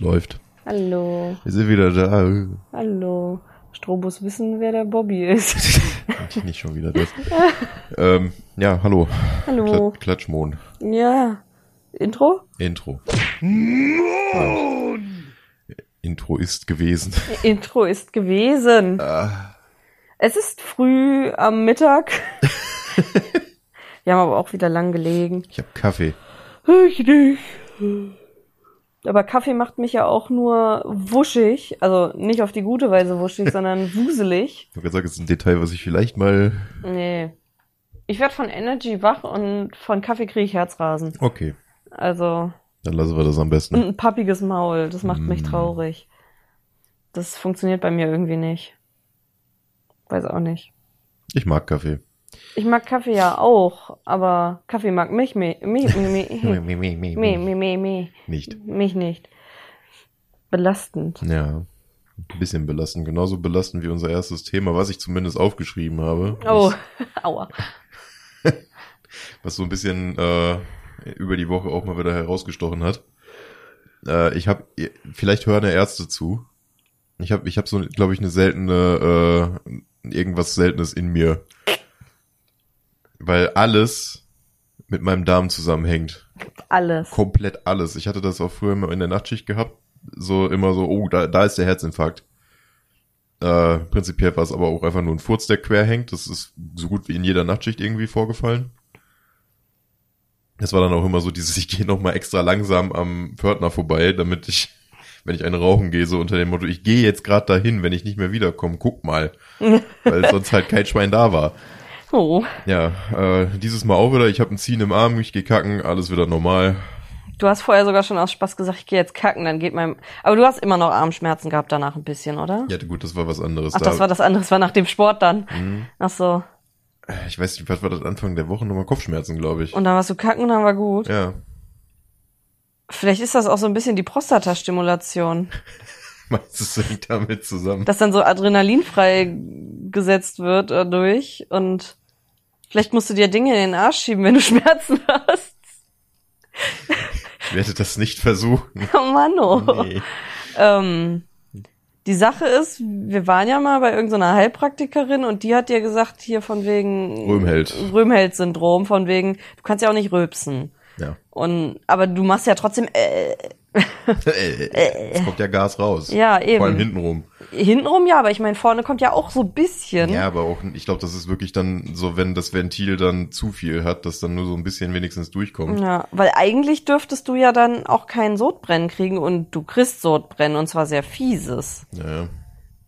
Es läuft. Hallo. Wir sind wieder da. Hallo. Strobus wissen, wer der Bobby ist. Nicht schon wieder das. ähm, ja, hallo. Hallo. Kla Klatschmond. Ja. Intro? Intro. Ja. Intro ist gewesen. Intro ist gewesen. Ah, Es ist früh am Mittag. Wir haben aber auch wieder lang gelegen. ich habe Kaffee. Richtig. Aber Kaffee macht mich ja auch nur wuschig. Also nicht auf die gute Weise wuschig, sondern wuselig. Ich habe gesagt, es ist ein Detail, was ich vielleicht mal. Nee. Ich werde von Energy wach und von Kaffee kriege ich Herzrasen. Okay, Also, dann lassen wir das am besten. ein pappiges Maul. Das macht mich Mm. traurig. Das funktioniert bei mir irgendwie nicht. Weiß auch nicht. Ich mag Kaffee. Ich mag Kaffee ja auch, aber Kaffee mag mich mich mich mich mich mich mich nicht. Mich nicht. Belastend. Ja. Ein bisschen belastend, genauso belastend wie unser erstes Thema, was ich zumindest aufgeschrieben habe. Oh, aua. was so ein bisschen äh, über die Woche auch mal wieder herausgestochen hat. Äh, ich habe, vielleicht hören Ärzte zu. Ich habe, ich habe so, glaube ich, eine seltene, äh, irgendwas Seltenes in mir weil alles mit meinem Darm zusammenhängt. Alles. Komplett alles. Ich hatte das auch früher immer in der Nachtschicht gehabt. So immer so, oh, da, da ist der Herzinfarkt. Äh, prinzipiell war es aber auch einfach nur ein Furz, der quer hängt. Das ist so gut wie in jeder Nachtschicht irgendwie vorgefallen. Es war dann auch immer so dieses, ich gehe noch mal extra langsam am Pförtner vorbei, damit ich, wenn ich eine rauchen gehe, so unter dem Motto, ich gehe jetzt gerade dahin, wenn ich nicht mehr wiederkomme, guck mal. Weil sonst halt kein Schwein da war. Oh, Ja, äh, dieses Mal auch wieder, ich habe ein Ziehen im Arm, ich gehe kacken, alles wieder normal. du hast vorher sogar schon aus Spaß gesagt, ich gehe jetzt kacken, dann geht mein... Aber du hast immer noch Armschmerzen gehabt danach ein bisschen, oder? Ja, gut, das war was anderes. Ach, das war das andere, das war nach dem Sport dann. Mhm. Ach so. Ich weiß nicht, was war das Anfang der Woche? Nochmal Kopfschmerzen, glaube ich. Und dann warst du kacken und dann war gut. ja. Vielleicht ist das auch so ein bisschen die Prostatastimulation, Meinst du, es hängt damit zusammen? dass dann so Adrenalin freigesetzt wird dadurch und vielleicht musst du dir Dinge in den Arsch schieben, wenn du Schmerzen hast. Ich werde das nicht versuchen. Oh Mann, oh. Nee. Ähm, die Sache ist, wir waren ja mal bei irgendeiner Heilpraktikerin und die hat dir gesagt, hier von wegen Röhmheld. Röhmheld-Syndrom, von wegen, du kannst ja auch nicht rülpsen. Ja. Und aber du machst ja trotzdem äh, Es kommt ja Gas raus. ja eben. Vor allem hintenrum. Hintenrum ja, aber ich meine vorne kommt ja auch so ein bisschen. Ja, aber auch, ich glaube, das ist wirklich dann so, wenn das Ventil dann zu viel hat, dass dann nur so ein bisschen wenigstens durchkommt. Ja, weil eigentlich dürftest du ja dann auch kein Sodbrennen kriegen und du kriegst Sodbrennen und zwar sehr fieses. Ja.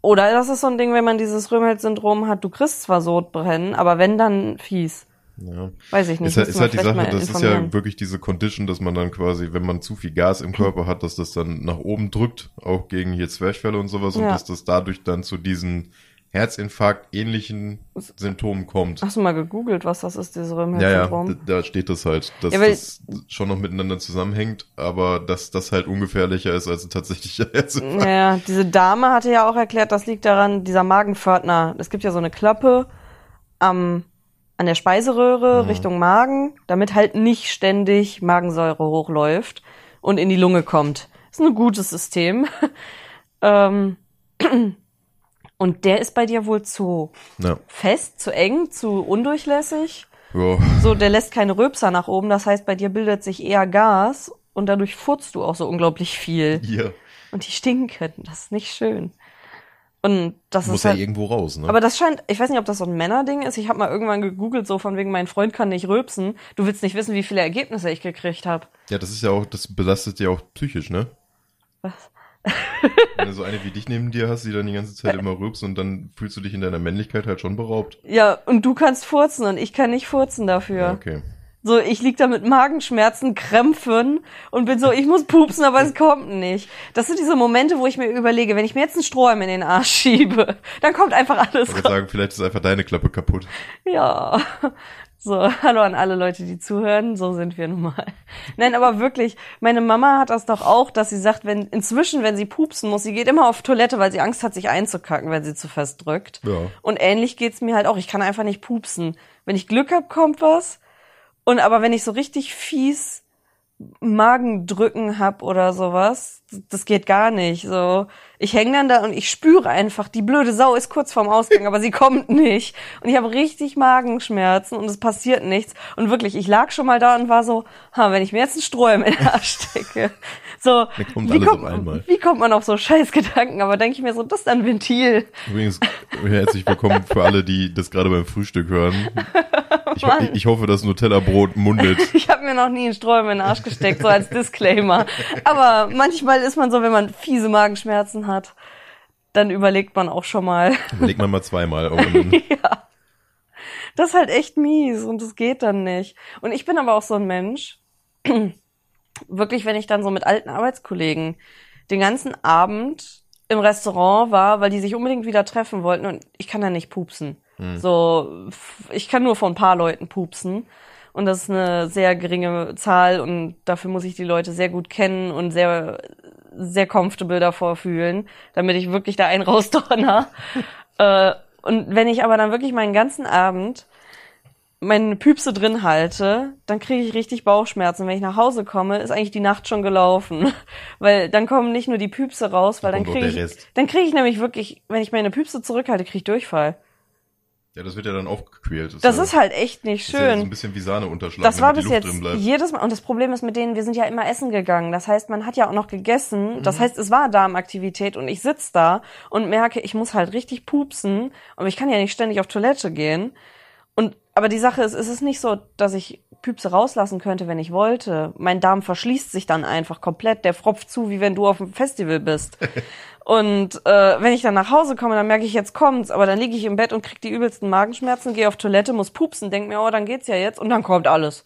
Oder das ist so ein Ding, wenn man dieses Röhmheld-Syndrom hat, du kriegst zwar Sodbrennen, aber wenn dann fies. Ja. Weiß ich nicht. Ist halt, ist halt die Sache, das ist ja wirklich diese Condition, dass man dann quasi, wenn man zu viel Gas im Körper hat, dass das dann nach oben drückt, auch gegen hier Zwerchfälle und sowas, und Ja. dass das dadurch dann zu diesen Herzinfarkt-ähnlichen Symptomen kommt. Hast du mal gegoogelt, was das ist, dieses Ja, ja, d- da steht das halt, dass Ja, das schon noch miteinander zusammenhängt, aber dass das halt ungefährlicher ist als ein tatsächlicher Herzinfarkt. Ja, diese Dame hatte ja auch erklärt, das liegt daran, dieser Magenpförtner. Es gibt ja so eine Klappe am, an der Speiseröhre Mhm. Richtung Magen, damit halt nicht ständig Magensäure hochläuft und in die Lunge kommt. Ist ein gutes System. ähm, und der ist bei dir wohl zu Ja. fest, zu eng, zu undurchlässig. Ja. So, der lässt keine Röpser nach oben. Das heißt, bei dir bildet sich eher Gas und dadurch furzt du auch so unglaublich viel. Hier. Und die stinken. Das ist nicht schön. Und das Muss ist ja halt, irgendwo raus, ne? aber das scheint, ich weiß nicht, ob das so ein Männerding ist. Ich habe mal irgendwann gegoogelt, so von wegen, mein Freund kann nicht rülpsen. Du willst nicht wissen, wie viele Ergebnisse ich gekriegt habe. ja, das ist ja auch, das belastet ja auch psychisch, ne? Was? Wenn du so eine wie dich neben dir hast, die dann die ganze Zeit immer rülpst und dann fühlst du dich in deiner Männlichkeit halt schon beraubt. Ja, und du kannst furzen und ich kann nicht furzen dafür. Ja, okay. So, ich lieg da mit Magenschmerzen, Krämpfen und bin so, ich muss pupsen, aber es kommt nicht. Das sind diese Momente, wo ich mir überlege, wenn ich mir jetzt einen Strohhalm in den Arsch schiebe, dann kommt einfach alles Ich raus. würde sagen, vielleicht ist einfach deine Klappe kaputt. Ja. So, hallo an alle Leute, die zuhören. So sind wir nun mal. Nein, aber wirklich, meine Mama hat das doch auch, dass sie sagt, wenn inzwischen, wenn sie pupsen muss, sie geht immer auf Toilette, weil sie Angst hat, sich einzukacken, wenn sie zu fest drückt. Ja. Und ähnlich geht's mir halt auch. Ich kann einfach nicht pupsen. Wenn ich Glück hab, kommt was. Und aber wenn ich so richtig fies Magendrücken hab oder sowas. Das geht gar nicht. So, ich hänge dann da und ich spüre einfach, die blöde Sau ist kurz vorm Ausgang, aber sie kommt nicht. Und ich habe richtig Magenschmerzen und es passiert nichts. Und wirklich, ich lag schon mal da und war so, ha, wenn ich mir jetzt einen Strohhalm in den Arsch stecke. So, Mir kommt wie, alles kommt, auf einmal. wie kommt man auf so scheiß Gedanken? Aber denke ich mir so, das ist ein Ventil. Übrigens, herzlich willkommen für alle, die das gerade beim Frühstück hören. Ich, ich, ich hoffe, das Nutella-Brot mundet. Ich habe mir noch nie einen Strohhalm in den Arsch gesteckt, so als Disclaimer. Aber manchmal ist man so, wenn man fiese Magenschmerzen hat, dann überlegt man auch schon mal. Überleg man mal zweimal. ja. Das ist halt echt mies und das geht dann nicht. Und ich bin aber auch so ein Mensch, wirklich, wenn ich dann so mit alten Arbeitskollegen den ganzen Abend im Restaurant war, weil die sich unbedingt wieder treffen wollten und ich kann da nicht pupsen. So, f- ich kann nur von ein paar Leuten pupsen. Und das ist eine sehr geringe Zahl und dafür muss ich die Leute sehr gut kennen und sehr, sehr comfortable davor fühlen, damit ich wirklich da einen rausdonner. äh, und wenn ich aber dann wirklich meinen ganzen Abend meine Püpse drin halte, dann kriege ich richtig Bauchschmerzen. Wenn ich nach Hause komme, ist eigentlich die Nacht schon gelaufen. Weil dann kommen nicht nur die Püpse raus, weil dann kriege ich, dann kriege ich nämlich wirklich, wenn ich meine Püpse zurückhalte, kriege ich Durchfall. Ja, das wird ja dann aufgequält. Das ja, ist halt echt nicht ist ja so ein schön. bisschen wie Sahne unterschlagen, Das war bis jetzt jedes Mal. Und das Problem ist mit denen, wir sind ja immer essen gegangen. Das heißt, man hat ja auch noch gegessen. Mhm. Das heißt, es war Darmaktivität und ich sitz da und merke, ich muss halt richtig pupsen. Aber ich kann ja nicht ständig auf Toilette gehen. Aber die Sache ist, es ist nicht so, dass ich Püpse rauslassen könnte, wenn ich wollte. Mein Darm verschließt sich dann einfach komplett. Der fropft zu, wie wenn du auf einem Festival bist. Und äh, wenn ich dann nach Hause komme, dann merke ich, jetzt kommt's. Aber dann liege ich im Bett und krieg die übelsten Magenschmerzen, gehe auf Toilette, muss pupsen, denk mir, oh, dann geht's ja jetzt. Und dann kommt alles.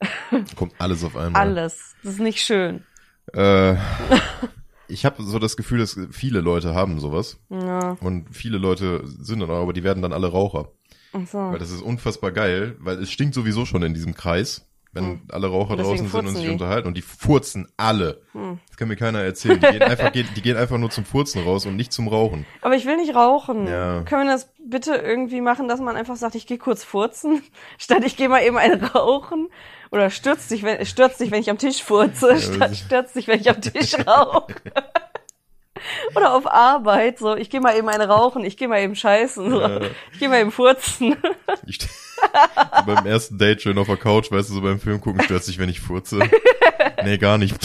Kommt alles auf einmal. Alles. Das ist nicht schön. Äh, ich habe so das Gefühl, dass viele Leute haben sowas. Ja. Und viele Leute sind dann auch, aber die werden dann alle Raucher. Ach so. Weil das ist unfassbar geil, weil es stinkt sowieso schon in diesem Kreis, wenn alle Raucher Hm. Draußen sind und sich die. Hm. unterhalten und die furzen alle. Das kann mir keiner erzählen. Die gehen, einfach, die gehen einfach nur zum Furzen raus und nicht zum Rauchen. Aber ich will nicht rauchen. Ja. Können wir das bitte irgendwie machen, dass man einfach sagt, ich gehe kurz furzen, statt ich gehe mal eben ein rauchen? Oder stürzt dich, wenn, stürzt dich, wenn ich am Tisch furze, statt das- stürzt dich, wenn ich am Tisch rauche. Oder auf Arbeit, so, ich gehe mal eben eine rauchen, ich gehe mal eben scheißen, so. Ja. ich gehe mal eben furzen. Ich beim ersten Date schön auf der Couch, weißt du, so beim Film gucken, stört sich, wenn ich furze. Nee, gar nicht.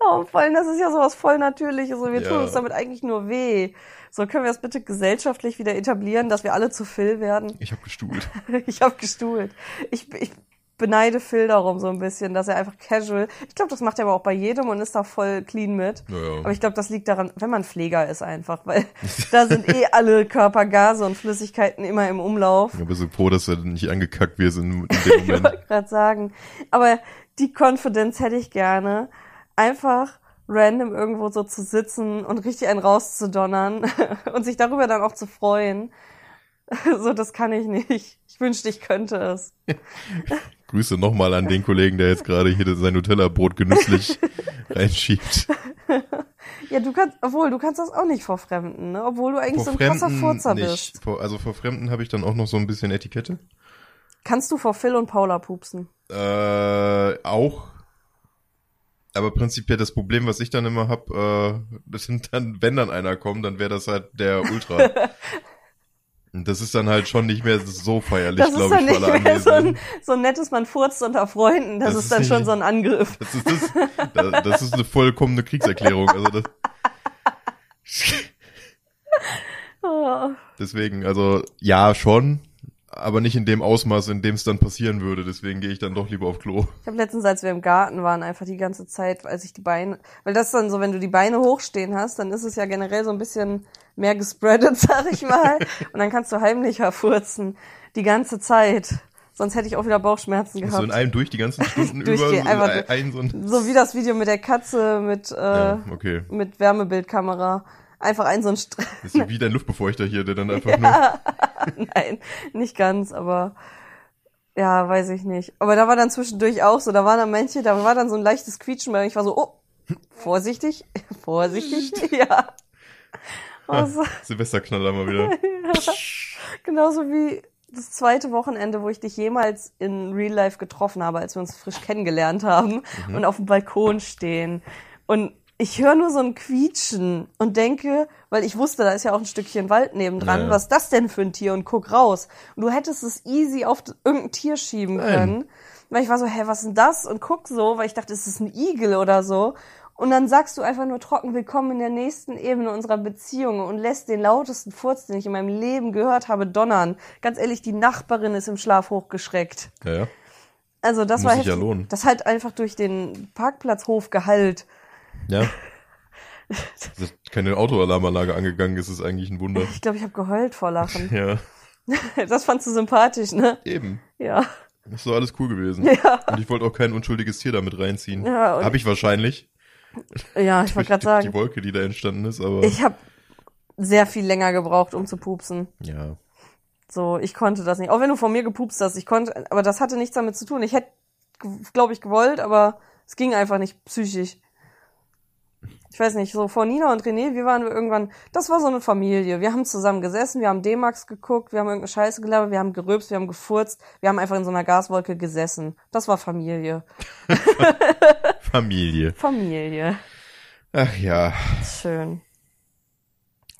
Oh, voll, das ist ja sowas voll Natürliches. So, wir Ja. tun uns damit eigentlich nur weh. So, können wir das bitte gesellschaftlich wieder etablieren, dass wir alle zu Phil werden? Ich habe gestuhlt. Ich habe gestuhlt. Ich, ich beneide Phil darum so ein bisschen, dass er einfach casual. Ich glaube, das macht er aber auch bei jedem und ist da voll clean mit. Ja, ja. Aber ich glaube, das liegt daran, wenn man Pfleger ist einfach, weil da sind eh alle Körpergase und Flüssigkeiten immer im Umlauf. Ich bin so froh, dass du nicht angekackt wirst in, in dem Ich Moment. wollte gerade sagen. Aber die Confidence hätte ich gerne. Einfach random irgendwo so zu sitzen und richtig einen rauszudonnern und sich darüber dann auch zu freuen. So, das kann ich nicht. Ich wünschte, ich könnte es. Grüße nochmal an den Kollegen, der jetzt gerade hier sein Nutella-Brot genüsslich reinschiebt. Ja, du kannst, obwohl, du kannst das auch nicht vor Fremden, ne? Obwohl du eigentlich so ein krasser Furzer bist. nicht. Vor, also vor Fremden habe ich dann auch noch so ein bisschen Etikette. Kannst du vor Phil und Paula pupsen? Äh, auch. Aber prinzipiell das Problem, was ich dann immer hab, äh, das sind dann, wenn dann einer kommt, dann wäre das halt der Ultra. Das ist dann halt schon nicht mehr so feierlich, glaube dann ich, für alle mehr so ein, so ein nettes, man furzt unter Freunden. Das, Das ist dann nicht- schon so ein Angriff. Das ist, das, das, das ist eine vollkommene Kriegserklärung. Also das, Oh. deswegen, also ja, schon, aber nicht in dem Ausmaß, in dem es dann passieren würde. Deswegen gehe ich dann doch lieber auf Klo. Ich habe letztens, als wir im Garten waren, einfach die ganze Zeit, als ich die Beine, weil das dann so, wenn du die Beine hochstehen hast, dann ist es ja generell so ein bisschen mehr gespreadet, sag ich mal. Und dann kannst du heimlicher furzen. Die ganze Zeit. Sonst hätte ich auch wieder Bauchschmerzen So in gehabt. einem durch die ganzen Stunden über. Durchgehen, So einfach ein, durch. ein, so ein, So wie das Video mit der Katze mit, äh, ja, okay. mit Wärmebildkamera. Einfach ein so ein Stress. Ist wie dein Luftbefeuchter hier, der dann einfach nur. Nein, nicht ganz, aber ja, weiß ich nicht. Aber da war dann zwischendurch auch so, da waren dann manche, da war dann so ein leichtes Quietschen, weil ich war so, oh, vorsichtig, vorsichtig, ja. Oh, so, Silvesterknaller mal wieder. genauso wie das zweite Wochenende, wo ich dich jemals in Real Life getroffen habe, als wir uns frisch kennengelernt haben Mhm. und auf dem Balkon stehen. Und ich höre nur so ein Quietschen und denke, weil ich wusste, da ist ja auch ein Stückchen Wald nebendran, Ja, ja. was ist das denn für ein Tier? Und guck raus. Und du hättest es easy auf irgendein Tier schieben Nein. können. Weil ich war so, hä, was ist denn das? Und guck so, weil ich dachte, es ist ein Igel oder so. Und dann sagst du einfach nur trocken, willkommen in der nächsten Ebene unserer Beziehung und lässt den lautesten Furz, den ich in meinem Leben gehört habe, donnern. Ganz ehrlich, die Nachbarin ist im Schlaf hochgeschreckt. Ja, ja. Also das Muss war sich ja lohnen. Das halt einfach durch den Parkplatzhof gehallt. Ja. Dass keine Autoalarmanlage angegangen ist, ist eigentlich ein Wunder. Ich glaube, ich habe geheult vor Lachen. Ja, Das fandst du sympathisch, ne? eben. Ja. Das ist doch alles cool gewesen. Ja. Und ich wollte auch kein unschuldiges Tier damit reinziehen. Ja, Habe ich wahrscheinlich. Ja, ich wollte gerade Die sagen, Wolke, die da entstanden ist, aber. ich habe sehr viel länger gebraucht, um zu pupsen. ja. So, ich konnte das nicht. Auch wenn du von mir gepupst hast, ich konnte, aber das hatte nichts damit zu tun. Ich hätte, glaube ich, gewollt, aber es ging einfach nicht psychisch. Ich weiß nicht, so vor Nina und René, wir waren irgendwann, das war so eine Familie. Wir haben zusammen gesessen, wir haben D-Max geguckt, wir haben irgendeine Scheiße gelabert, wir haben gerülpst, wir haben gefurzt, wir haben einfach in so einer Gaswolke gesessen. Das war Familie. Familie. Familie. Ach ja. Schön.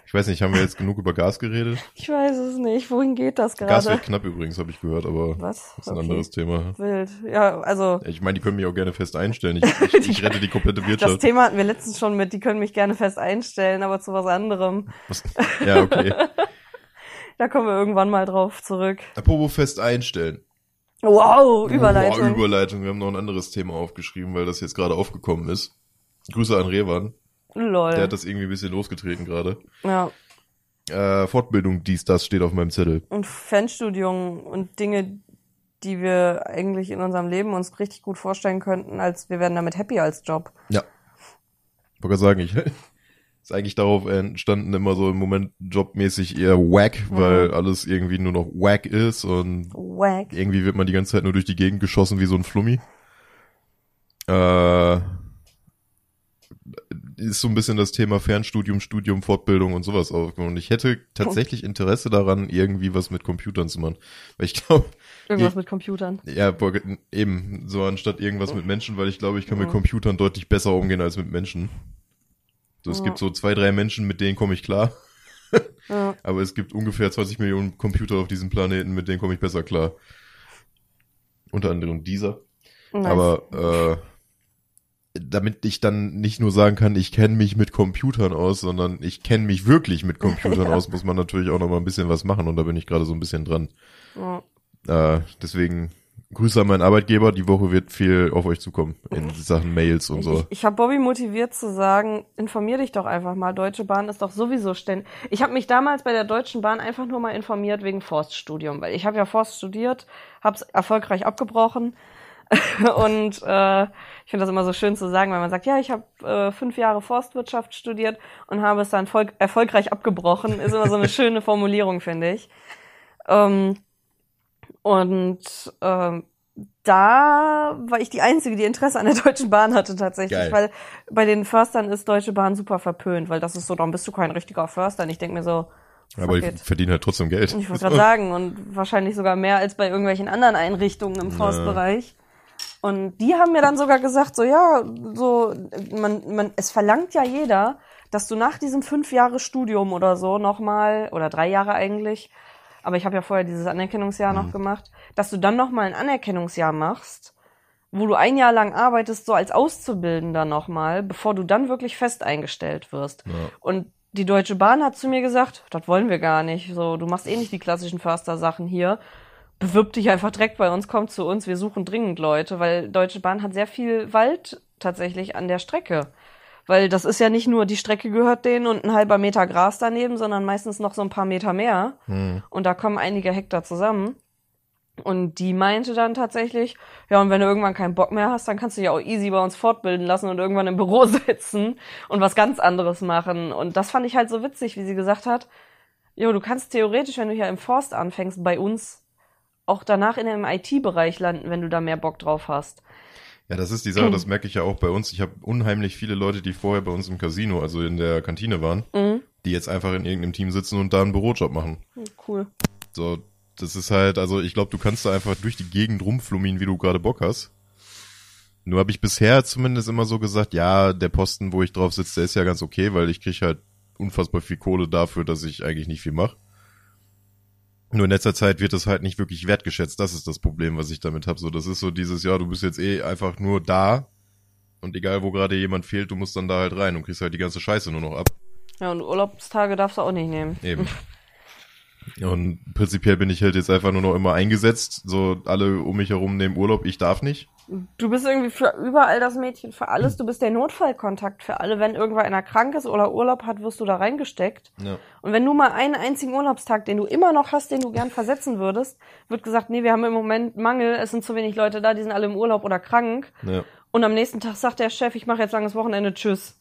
Ich weiß nicht, haben wir jetzt genug über Gas geredet? Ich weiß es nicht. Wohin geht das Gas gerade? wird knapp übrigens, habe ich gehört, aber Was? das ist ein Okay. anderes Thema. Wild. Ja, also Ich meine, die können mich auch gerne fest einstellen. Ich, ich, ich rette die komplette das Wirtschaft. Thema hatten wir letztens schon mit, die können mich gerne fest einstellen, aber zu was anderem. Was? Ja, okay. Da kommen wir irgendwann mal drauf zurück. Apropos fest einstellen. Wow, Überleitung. Boah, Überleitung. Wir haben noch ein anderes Thema aufgeschrieben, weil das jetzt gerade aufgekommen ist. Grüße an Revan. Lol. Der hat das irgendwie ein bisschen losgetreten gerade. ja. Äh, Fortbildung, dies, das steht auf meinem Zettel. Und Fernstudium und Dinge, die wir eigentlich in unserem Leben uns richtig gut vorstellen könnten, als wir werden damit happy als Job. Ja. Ich wollte sagen, ich ist eigentlich darauf entstanden, immer so im Moment jobmäßig eher wack, weil alles irgendwie nur noch wack ist und Wack. irgendwie wird man die ganze Zeit nur durch die Gegend geschossen wie so ein Flummi. Äh, ist so ein bisschen das Thema Fernstudium, Studium, Fortbildung und sowas aufgekommen. Und ich hätte tatsächlich Interesse daran, irgendwie was mit Computern zu machen. Weil ich glaube, Irgendwas mit Computern. ja, eben, so anstatt irgendwas mit Menschen, weil ich glaube, ich kann mit Mhm. Computern deutlich besser umgehen als mit Menschen. So, es Ja. gibt so zwei, drei Menschen, mit denen komme ich klar. Ja. Aber es gibt ungefähr 20 Millionen Computer auf diesem Planeten, mit denen komme ich besser klar. Unter anderem dieser. Nice. Aber äh, damit ich dann nicht nur sagen kann, ich kenne mich mit Computern aus, sondern ich kenne mich wirklich mit Computern Ja. aus, muss man natürlich auch noch mal ein bisschen was machen und da bin ich gerade so ein bisschen dran. Ja. Äh, deswegen Grüße an meinen Arbeitgeber, die Woche wird viel auf euch zukommen in Sachen Mails und so. Ich, ich habe Bobby motiviert zu sagen, informier dich doch einfach mal. Deutsche Bahn ist doch sowieso ständig. Ich habe mich damals bei der Deutschen Bahn einfach nur mal informiert wegen Forststudium, weil ich habe ja Forst studiert, habe es erfolgreich abgebrochen. Und äh, ich finde das immer so schön zu sagen, weil man sagt, ja, ich habe äh, fünf Jahre Forstwirtschaft studiert und habe es dann erfolgreich abgebrochen. Ist immer so eine schöne Formulierung, finde ich. Ähm, und ähm, da war ich die Einzige, die Interesse an der Deutschen Bahn hatte tatsächlich, Geil. weil bei den Förstern ist Deutsche Bahn super verpönt, weil das ist so, dann bist du kein richtiger Förster. Und ich denke mir so, Aber ich it. verdiene halt trotzdem Geld. Ich wollte gerade sagen, und wahrscheinlich sogar mehr als bei irgendwelchen anderen Einrichtungen im Forstbereich. Und die haben mir dann sogar gesagt, so ja, so man, man, es verlangt ja jeder, dass du nach diesem fünf Jahre Studium oder so nochmal, oder drei Jahre eigentlich, aber ich habe ja vorher dieses Anerkennungsjahr noch gemacht, dass du dann nochmal ein Anerkennungsjahr machst, wo du ein Jahr lang arbeitest, so als Auszubildender nochmal, bevor du dann wirklich fest eingestellt wirst. Ja. Und die Deutsche Bahn hat zu mir gesagt, das wollen wir gar nicht. So, du machst eh nicht die klassischen Förster-Sachen hier. Bewirb dich einfach direkt bei uns, komm zu uns, wir suchen dringend Leute, weil Deutsche Bahn hat sehr viel Wald tatsächlich an der Strecke. Weil das ist ja nicht nur, die Strecke gehört denen und ein halber Meter Gras daneben, sondern meistens noch so ein paar Meter mehr. Hm. Und da kommen einige Hektar zusammen. Und die meinte dann tatsächlich, ja, und wenn du irgendwann keinen Bock mehr hast, dann kannst du dich auch easy bei uns fortbilden lassen und irgendwann im Büro sitzen und was ganz anderes machen. Und das fand ich halt so witzig, wie sie gesagt hat, jo, du kannst theoretisch, wenn du hier im Forst anfängst, bei uns auch danach in einem IT-Bereich landen, wenn du da mehr Bock drauf hast. Ja, das ist die Sache, das merke ich ja auch bei uns. Ich habe unheimlich viele Leute, die vorher bei uns im Casino, also in der Kantine waren, Mhm. die jetzt einfach in irgendeinem Team sitzen und da einen Bürojob machen. Cool. So, das ist halt, also ich glaube, du kannst da einfach durch die Gegend rumflummieren, wie du gerade Bock hast. Nur habe ich bisher zumindest immer so gesagt, ja, der Posten, wo ich drauf sitze, der ist ja ganz okay, weil ich krieg halt unfassbar viel Kohle dafür, dass ich eigentlich nicht viel mache. Nur in letzter Zeit wird das halt nicht wirklich wertgeschätzt. Das ist das Problem, was ich damit habe. So, das ist so dieses, ja, du bist jetzt eh einfach nur da und egal, wo gerade jemand fehlt, du musst dann da halt rein und kriegst halt die ganze Scheiße nur noch ab. Ja, und Urlaubstage darfst du auch nicht nehmen. Eben. Und prinzipiell bin ich halt jetzt einfach nur noch immer eingesetzt. So alle um mich herum nehmen Urlaub, ich darf nicht. Du bist irgendwie für überall das Mädchen für alles. Du bist der Notfallkontakt für alle. Wenn irgendwer einer krank ist oder Urlaub hat, wirst du da reingesteckt. Ja. Und wenn du mal einen einzigen Urlaubstag, den du immer noch hast, den du gern versetzen würdest, wird gesagt, nee, wir haben im Moment Mangel, es sind zu wenig Leute da, die sind alle im Urlaub oder krank. Ja. Und am nächsten Tag sagt der Chef, ich mache jetzt langes Wochenende, tschüss.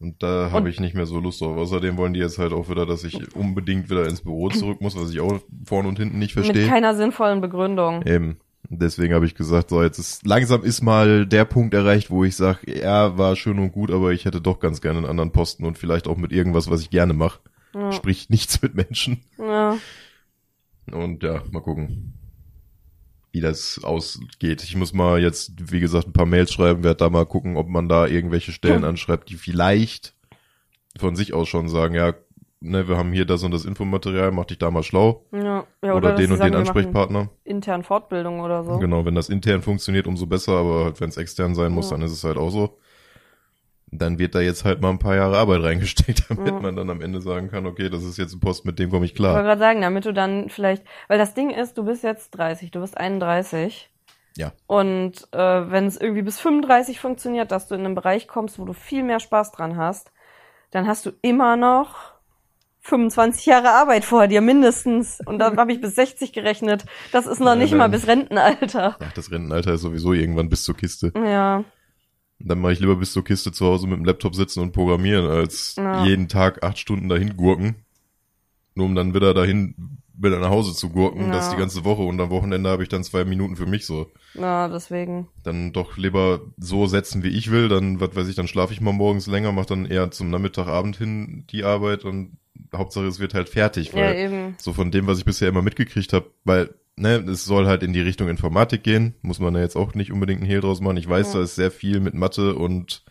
Und da habe ich nicht mehr so Lust drauf. Außerdem wollen die jetzt halt auch wieder, dass ich unbedingt wieder ins Büro zurück muss, was ich auch vorne und hinten nicht Mit verstehe. keiner sinnvollen Begründung. Eben. Deswegen habe ich gesagt, so jetzt ist langsam ist mal der Punkt erreicht, wo ich sage, ja, war schön und gut, aber ich hätte doch ganz gerne einen anderen Posten und vielleicht auch mit irgendwas, was ich gerne mache. Ja. Sprich nichts mit Menschen. Ja. Und ja, mal gucken, wie das ausgeht. Ich muss mal jetzt, wie gesagt, ein paar Mails schreiben, werde da mal gucken, ob man da irgendwelche Stellen anschreibt, die vielleicht von sich aus schon sagen, ja, ne, wir haben hier das und das Infomaterial, mach dich da mal schlau. Ja. ja oder, dass den und sagen, den Ansprechpartner. Intern Fortbildung oder so. Genau, wenn das intern funktioniert, umso besser, aber halt, wenn es extern sein muss, Ja. dann ist es halt auch so. Dann wird da jetzt halt mal ein paar Jahre Arbeit reingesteckt, damit Ja. man dann am Ende sagen kann, okay, das ist jetzt ein Post, mit dem komme ich Ich wollte klar. gerade sagen, damit du dann vielleicht, weil das Ding ist, du bist jetzt 30, du bist 31. Ja. Und äh, wenn es irgendwie bis 35 funktioniert, dass du in einen Bereich kommst, wo du viel mehr Spaß dran hast, dann hast du immer noch 25 Jahre Arbeit vor dir mindestens. Und dann habe ich bis 60 gerechnet. Das ist noch Ja, nicht dann- mal bis Rentenalter. Ach, das Rentenalter ist sowieso irgendwann bis zur Kiste. Ja, Dann mache ich lieber bis zur Kiste zu Hause mit dem Laptop sitzen und programmieren, als Ja. jeden Tag acht Stunden dahin gurken. Nur um dann wieder dahin, wieder nach Hause zu gurken, Ja. das die ganze Woche und am Wochenende habe ich dann zwei Minuten für mich so. ja, deswegen. Dann doch lieber so setzen, wie ich will, dann, was weiß ich, dann schlafe ich mal morgens länger, mache dann eher zum Nachmittagabend hin die Arbeit und Hauptsache es wird halt fertig, Ja, weil eben. so von dem, was ich bisher immer mitgekriegt habe, weil ne, es soll halt in die Richtung Informatik gehen, muss man ja jetzt auch nicht unbedingt einen Hehl draus machen. Ich weiß, Ja. da ist sehr viel mit Mathe und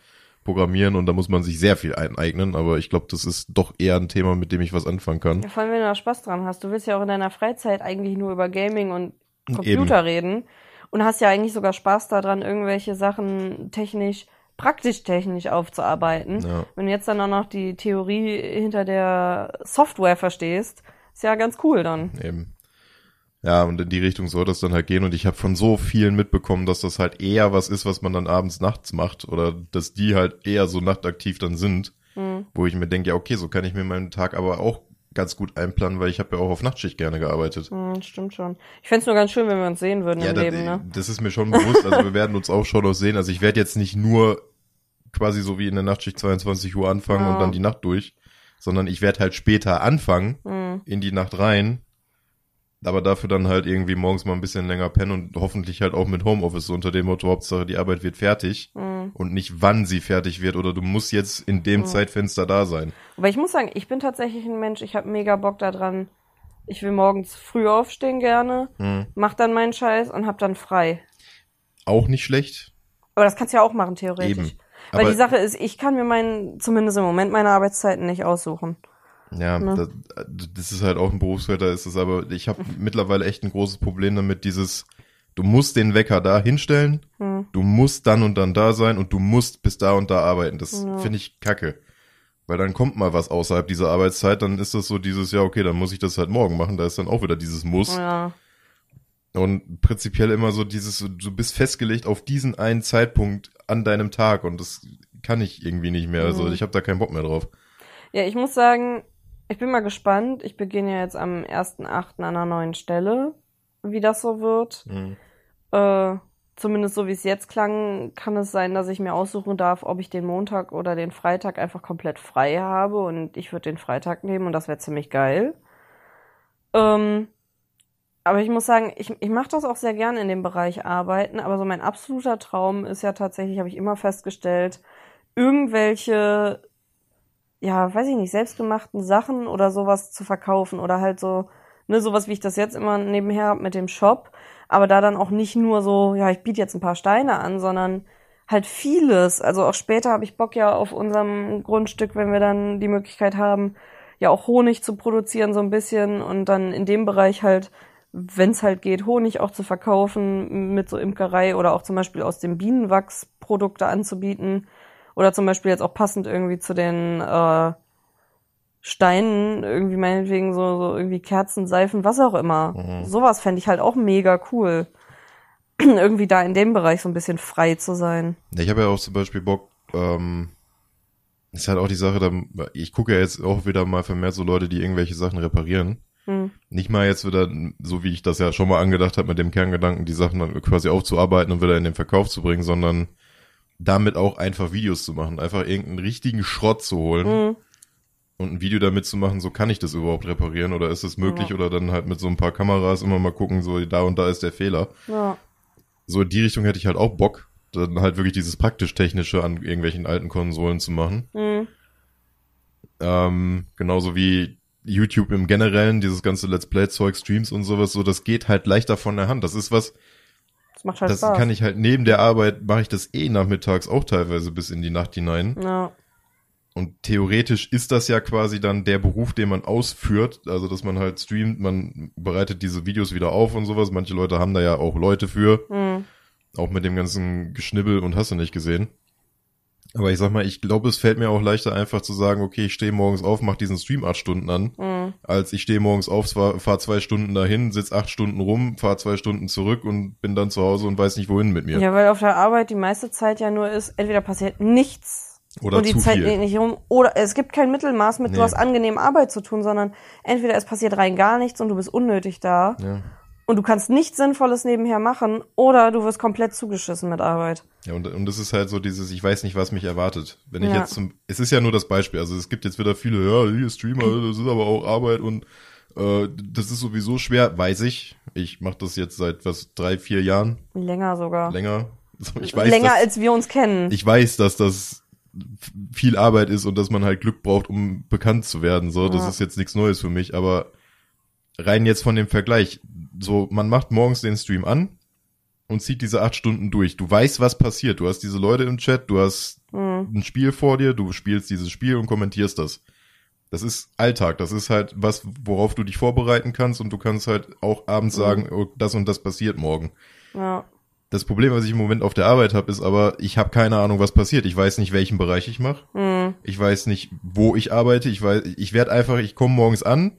Programmieren und da muss man sich sehr viel eineignen, aber ich glaube, das ist doch eher ein Thema, mit dem ich was anfangen kann. Ja, vor allem, wenn du da Spaß dran hast. Du willst ja auch in deiner Freizeit eigentlich nur über Gaming und Computer reden. Und hast ja eigentlich sogar Spaß daran, irgendwelche Sachen technisch, praktisch technisch aufzuarbeiten. Ja. Wenn du jetzt dann auch noch die Theorie hinter der Software verstehst, ist ja ganz cool dann. Eben. Ja, und in die Richtung soll das dann halt gehen. Und ich habe von so vielen mitbekommen, dass das halt eher was ist, was man dann abends nachts macht. Oder dass die halt eher so nachtaktiv dann sind. Hm. Wo ich mir denke, ja, okay, so kann ich mir meinen Tag aber auch ganz gut einplanen, weil ich habe ja auch auf Nachtschicht gerne gearbeitet. Hm, stimmt schon. Ich fänd's nur ganz schön, wenn wir uns sehen würden Ja, im das, Leben, ne? das ist mir schon bewusst. Also wir werden uns auch schon noch sehen. Also ich werde jetzt nicht nur quasi so wie in der Nachtschicht 22 Uhr anfangen Ja. und dann die Nacht durch, sondern ich werde halt später anfangen Hm. in die Nacht rein, aber dafür dann halt irgendwie morgens mal ein bisschen länger pennen und hoffentlich halt auch mit Homeoffice so unter dem Motto, Hauptsache die Arbeit wird fertig Hm. und nicht wann sie fertig wird oder du musst jetzt in dem Ja. Zeitfenster da sein. Aber ich muss sagen, ich bin tatsächlich ein Mensch, ich habe mega Bock daran. Ich will morgens früh aufstehen gerne, Hm. mach dann meinen Scheiß und hab dann frei. Auch nicht schlecht. Aber das kannst du ja auch machen, theoretisch. Eben. Weil Aber- die Sache ist, ich kann mir meinen, zumindest im Moment, meine Arbeitszeiten nicht aussuchen. Ja, Ne? das, das ist halt auch ein Berufsfeld, da ist es aber, ich habe mittlerweile echt ein großes Problem damit, dieses, du musst den Wecker da hinstellen, Hm. du musst dann und dann da sein und du musst bis da und da arbeiten. Das Ja. finde ich kacke. Weil dann kommt mal was außerhalb dieser Arbeitszeit, dann ist das so dieses, ja, okay, dann muss ich das halt morgen machen, da ist dann auch wieder dieses Muss. Ja. Und prinzipiell immer so dieses, du bist festgelegt auf diesen einen Zeitpunkt an deinem Tag und das kann ich irgendwie nicht mehr. Also Mhm. ich habe da keinen Bock mehr drauf. ja, ich muss sagen, ich bin mal gespannt. Ich beginne ja jetzt am 1.8. an einer neuen Stelle, wie das so wird. Mhm. Äh, zumindest so wie es jetzt klang, kann es sein, dass ich mir aussuchen darf, ob ich den Montag oder den Freitag einfach komplett frei habe und ich würde den Freitag nehmen und das wäre ziemlich geil. Ähm, aber ich muss sagen, ich, ich mache das auch sehr gerne in dem Bereich arbeiten, aber so mein absoluter Traum ist ja tatsächlich, habe ich immer festgestellt, irgendwelche, ja, weiß ich nicht, selbstgemachten Sachen oder sowas zu verkaufen oder halt so Ne, sowas wie ich das jetzt immer nebenher hab mit dem Shop. Aber da dann auch nicht nur so, ja, ich biete jetzt ein paar Steine an, sondern halt vieles. Also auch später habe ich Bock ja auf unserem Grundstück, wenn wir dann die Möglichkeit haben, ja auch Honig zu produzieren so ein bisschen und dann in dem Bereich halt, wenn es halt geht, Honig auch zu verkaufen mit so Imkerei oder auch zum Beispiel aus dem Bienenwachs Produkte anzubieten oder zum Beispiel jetzt auch passend irgendwie zu den äh, Steinen, irgendwie meinetwegen so, so irgendwie Kerzen, Seifen, was auch immer. Mhm. Sowas fände ich halt auch mega cool. irgendwie da in dem Bereich so ein bisschen frei zu sein. Ja, ich habe ja auch zum Beispiel Bock, ähm, ist halt auch die Sache, da, ich gucke ja jetzt auch wieder mal vermehrt so Leute, die irgendwelche Sachen reparieren. Hm. Nicht mal jetzt wieder, so wie ich das ja schon mal angedacht habe, mit dem Kerngedanken, die Sachen dann quasi aufzuarbeiten und wieder in den Verkauf zu bringen, sondern damit auch einfach Videos zu machen, einfach irgendeinen richtigen Schrott zu holen Hm. und ein Video damit zu machen, so kann ich das überhaupt reparieren oder ist es möglich Ja. oder dann halt mit so ein paar Kameras immer mal gucken, so da und da ist der Fehler. Ja. So in die Richtung hätte ich halt auch Bock, dann halt wirklich dieses praktisch-technische an irgendwelchen alten Konsolen zu machen. Hm. Ähm, genauso wie YouTube im Generellen, dieses ganze Let's Play-Zeug, Streams und sowas, so, das geht halt leichter von der Hand. Das ist was, Das macht halt das Spaß. kann ich halt neben der Arbeit, mache ich das eh nachmittags auch teilweise bis in die Nacht hinein. ja. Und theoretisch ist das ja quasi dann der Beruf, den man ausführt. Also, dass man halt streamt, man bereitet diese Videos wieder auf und sowas. Manche Leute haben da ja auch Leute für. Hm. Auch mit dem ganzen Geschnibbel und hast du nicht gesehen. Aber ich sag mal, ich glaube, es fällt mir auch leichter einfach zu sagen, okay, ich stehe morgens auf, mach diesen Stream acht Stunden an, Hm. als ich stehe morgens auf, fahr, zwei Stunden dahin, sitz acht Stunden rum, fahr zwei Stunden zurück und bin dann zu Hause und weiß nicht wohin mit mir. Ja, weil auf der Arbeit die meiste Zeit ja nur ist, entweder passiert nichts Oder und die Zeit geht nicht rum, oder es gibt kein Mittelmaß mit, Nee. du hast angenehm Arbeit zu tun, sondern entweder es passiert rein gar nichts und du bist unnötig da Ja. Und du kannst nichts Sinnvolles nebenher machen, oder du wirst komplett zugeschissen mit Arbeit. Ja, und, und das ist halt so dieses, ich weiß nicht, was mich erwartet. Wenn ich Ja. jetzt zum, es ist ja nur das Beispiel, also es gibt jetzt wieder viele, ja, hier Streamer, das ist aber auch Arbeit und äh, das ist sowieso schwer, weiß ich. Ich mache das jetzt seit was, drei, vier Jahren, Länger sogar. länger. Ich weiß, Länger dass, als wir uns kennen. ich weiß, dass das viel Arbeit ist und dass man halt Glück braucht, um bekannt zu werden. So, das Ja. ist jetzt nichts Neues für mich, aber rein jetzt von dem Vergleich. So, man macht morgens den Stream an und zieht diese acht Stunden durch. Du weißt, was passiert. Du hast diese Leute im Chat, du hast Hm. ein Spiel vor dir, du spielst dieses Spiel und kommentierst das. Das ist Alltag. Das ist halt was, worauf du dich vorbereiten kannst und du kannst halt auch abends Mhm. sagen, oh, das und das passiert morgen. Ja. Das Problem, was ich im Moment auf der Arbeit habe, ist aber, ich habe keine Ahnung, was passiert. Ich weiß nicht, welchen Bereich ich mache. Hm. Ich weiß nicht, wo ich arbeite. Ich weiß, ich werde einfach, ich komme morgens an,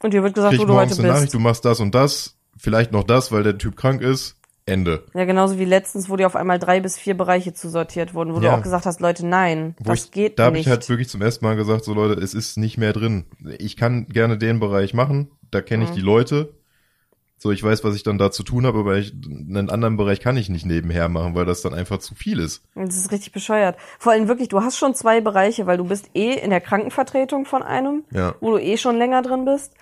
Und dir wird gesagt, wo du heute eine Nachricht, bist. du machst das und das, vielleicht noch das, weil der Typ krank ist. Ende. Ja, genauso wie letztens, wo dir auf einmal drei bis vier Bereiche zusortiert wurden, wo Ja. du auch gesagt hast, Leute, nein, Wo das ich, geht da habe nicht. ich halt wirklich zum ersten Mal gesagt, so Leute, es ist nicht mehr drin. Ich kann gerne den Bereich machen, da kenne ich Mhm. die Leute. So, ich weiß, was ich dann da zu tun habe, aber ich, einen anderen Bereich kann ich nicht nebenher machen, weil das dann einfach zu viel ist. Das ist richtig bescheuert. Vor allem wirklich, du hast schon zwei Bereiche, weil du bist eh in der Krankenvertretung von einem, Ja. wo du eh schon länger drin bist.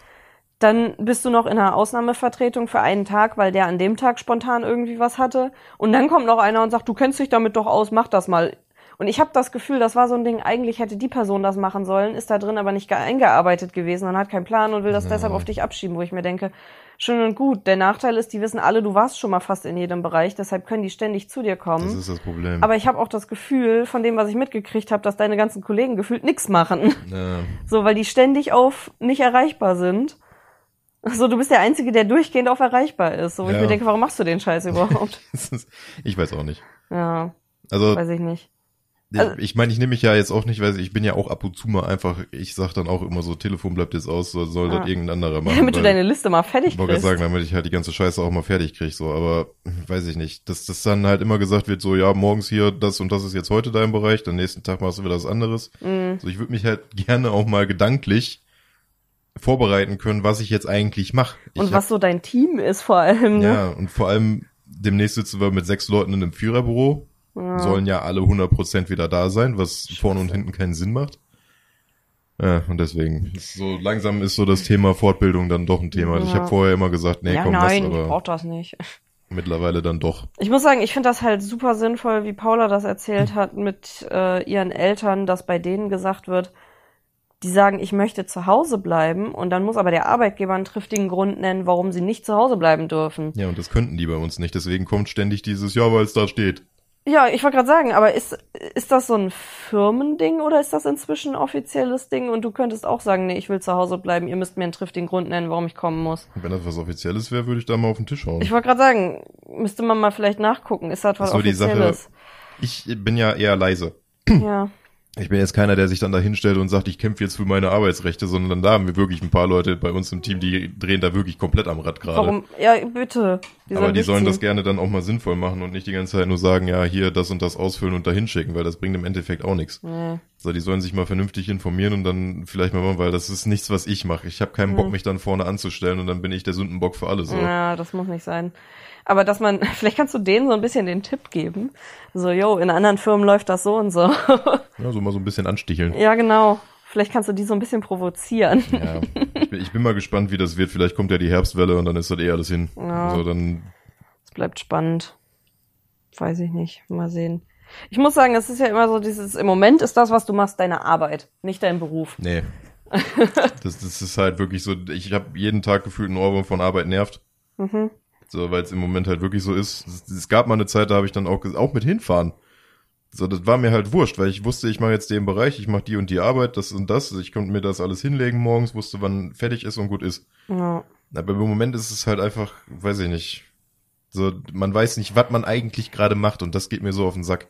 Dann bist du noch in einer Ausnahmevertretung für einen Tag, weil der an dem Tag spontan irgendwie was hatte. Und dann kommt noch einer und sagt, du kennst dich damit doch aus, mach das mal. Und ich habe das Gefühl, das war so ein Ding, eigentlich hätte die Person das machen sollen, ist da drin aber nicht ge- eingearbeitet gewesen und hat keinen Plan und will das deshalb auf dich abschieben, wo ich mir denke, schön und gut. Der Nachteil ist, die wissen alle, du warst schon mal fast in jedem Bereich, deshalb können die ständig zu dir kommen. Das ist das Problem. Aber ich habe auch das Gefühl, von dem, was ich mitgekriegt habe, dass deine ganzen Kollegen gefühlt nix machen. ja. So, weil die ständig auf nicht erreichbar sind. So, du bist der Einzige, der durchgehend auf erreichbar ist. So, wo ich Ja. mir denke, warum machst du den Scheiß überhaupt? Ich weiß auch nicht. ja, Also, weiß ich nicht. ich- also- ich meine, ich nehme mich ja jetzt auch nicht, weil ich bin ja auch ab und zu mal einfach, ich sag dann auch immer so, Telefon bleibt jetzt aus, soll, soll Ah. das irgendein anderer machen. Damit du deine Liste mal fertig Ich kriegst. sagen, damit ich halt die ganze Scheiße auch mal fertig krieg, so, aber weiß ich nicht. Dass das dann halt immer gesagt wird, so, ja, morgens hier, das und das ist jetzt heute dein Bereich, dann nächsten Tag machst du wieder was anderes. Mhm. So, ich würde mich halt gerne auch mal gedanklich vorbereiten können, was ich jetzt eigentlich mache. Und was so dein Team ist vor allem, ne? Ja, und vor allem demnächst sitzen wir mit sechs Leuten in einem Viererbüro. Ja. Sollen ja alle 100% wieder da sein, was vorne und hinten keinen Sinn macht. Ja, und deswegen, so langsam ist so das Thema Fortbildung dann doch ein Thema. Ich Ja. habe vorher immer gesagt, nee, ja, komm, nein, ich aber brauch das nicht. mittlerweile dann doch. Ich muss sagen, ich finde das halt super sinnvoll, wie Paula das erzählt hat mit äh, ihren Eltern, dass bei denen gesagt wird, die sagen, ich möchte zu Hause bleiben und dann muss aber der Arbeitgeber einen triftigen Grund nennen, warum sie nicht zu Hause bleiben dürfen. Ja, und das könnten die bei uns nicht. Deswegen kommt ständig dieses, ja, weil es da steht. Ja, ich wollte gerade sagen, aber ist, ist das so ein Firmending oder ist das inzwischen ein offizielles Ding und du könntest auch sagen, nee, ich will zu Hause bleiben, ihr müsst mir einen triftigen Grund nennen, warum ich kommen muss. Wenn das was Offizielles wäre, würde ich da mal auf den Tisch hauen. Ich wollte gerade sagen, müsste man mal vielleicht nachgucken, ist das was so die Sache- Offizielles? Ich bin ja eher leise. Ja. Ich bin jetzt keiner, der sich dann da hinstellt und sagt, ich kämpfe jetzt für meine Arbeitsrechte, sondern da haben wir wirklich ein paar Leute bei uns im Team, die drehen da wirklich komplett am Rad gerade. Warum? Ja, bitte. Die Aber die sollen das durchziehen. gerne dann auch mal sinnvoll machen und nicht die ganze Zeit nur sagen, ja, hier das und das ausfüllen und da hinschicken, weil das bringt im Endeffekt auch nichts. Nee. So, die sollen sich mal vernünftig informieren und dann vielleicht mal machen, weil das ist nichts, was ich mache. Ich habe keinen Bock, mich dann vorne anzustellen und dann bin ich der Sündenbock für alle so. Ja, das muss nicht sein. Aber dass man, vielleicht kannst du denen so ein bisschen den Tipp geben. So, yo, in anderen Firmen läuft das so und so. Ja, so mal so ein bisschen ansticheln. ja, genau. Vielleicht kannst du die so ein bisschen provozieren. Ja, ich bin, ich bin mal gespannt, wie das wird. Vielleicht kommt ja die Herbstwelle und dann ist das eh alles hin. Ja. Also dann, Es bleibt spannend. Weiß ich nicht. Mal sehen. Ich muss sagen, es ist ja immer so dieses, im Moment ist das, was du machst, deine Arbeit, nicht dein Beruf. nee. das, das ist halt wirklich so, ich habe jeden Tag gefühlt einen Ohrwurm von Arbeit nervt. Mhm. So, weil es im Moment halt wirklich so ist. Es, es gab mal eine Zeit, da habe ich dann auch, auch mit hinfahren. So, das war mir halt wurscht, weil ich wusste, ich mache jetzt den Bereich, ich mache die und die Arbeit, das und das. Ich konnte mir das alles hinlegen morgens, wusste, wann fertig ist und gut ist. Ja. Aber im Moment ist es halt einfach, weiß ich nicht. So, man weiß nicht, was man eigentlich gerade macht und das geht mir so auf den Sack.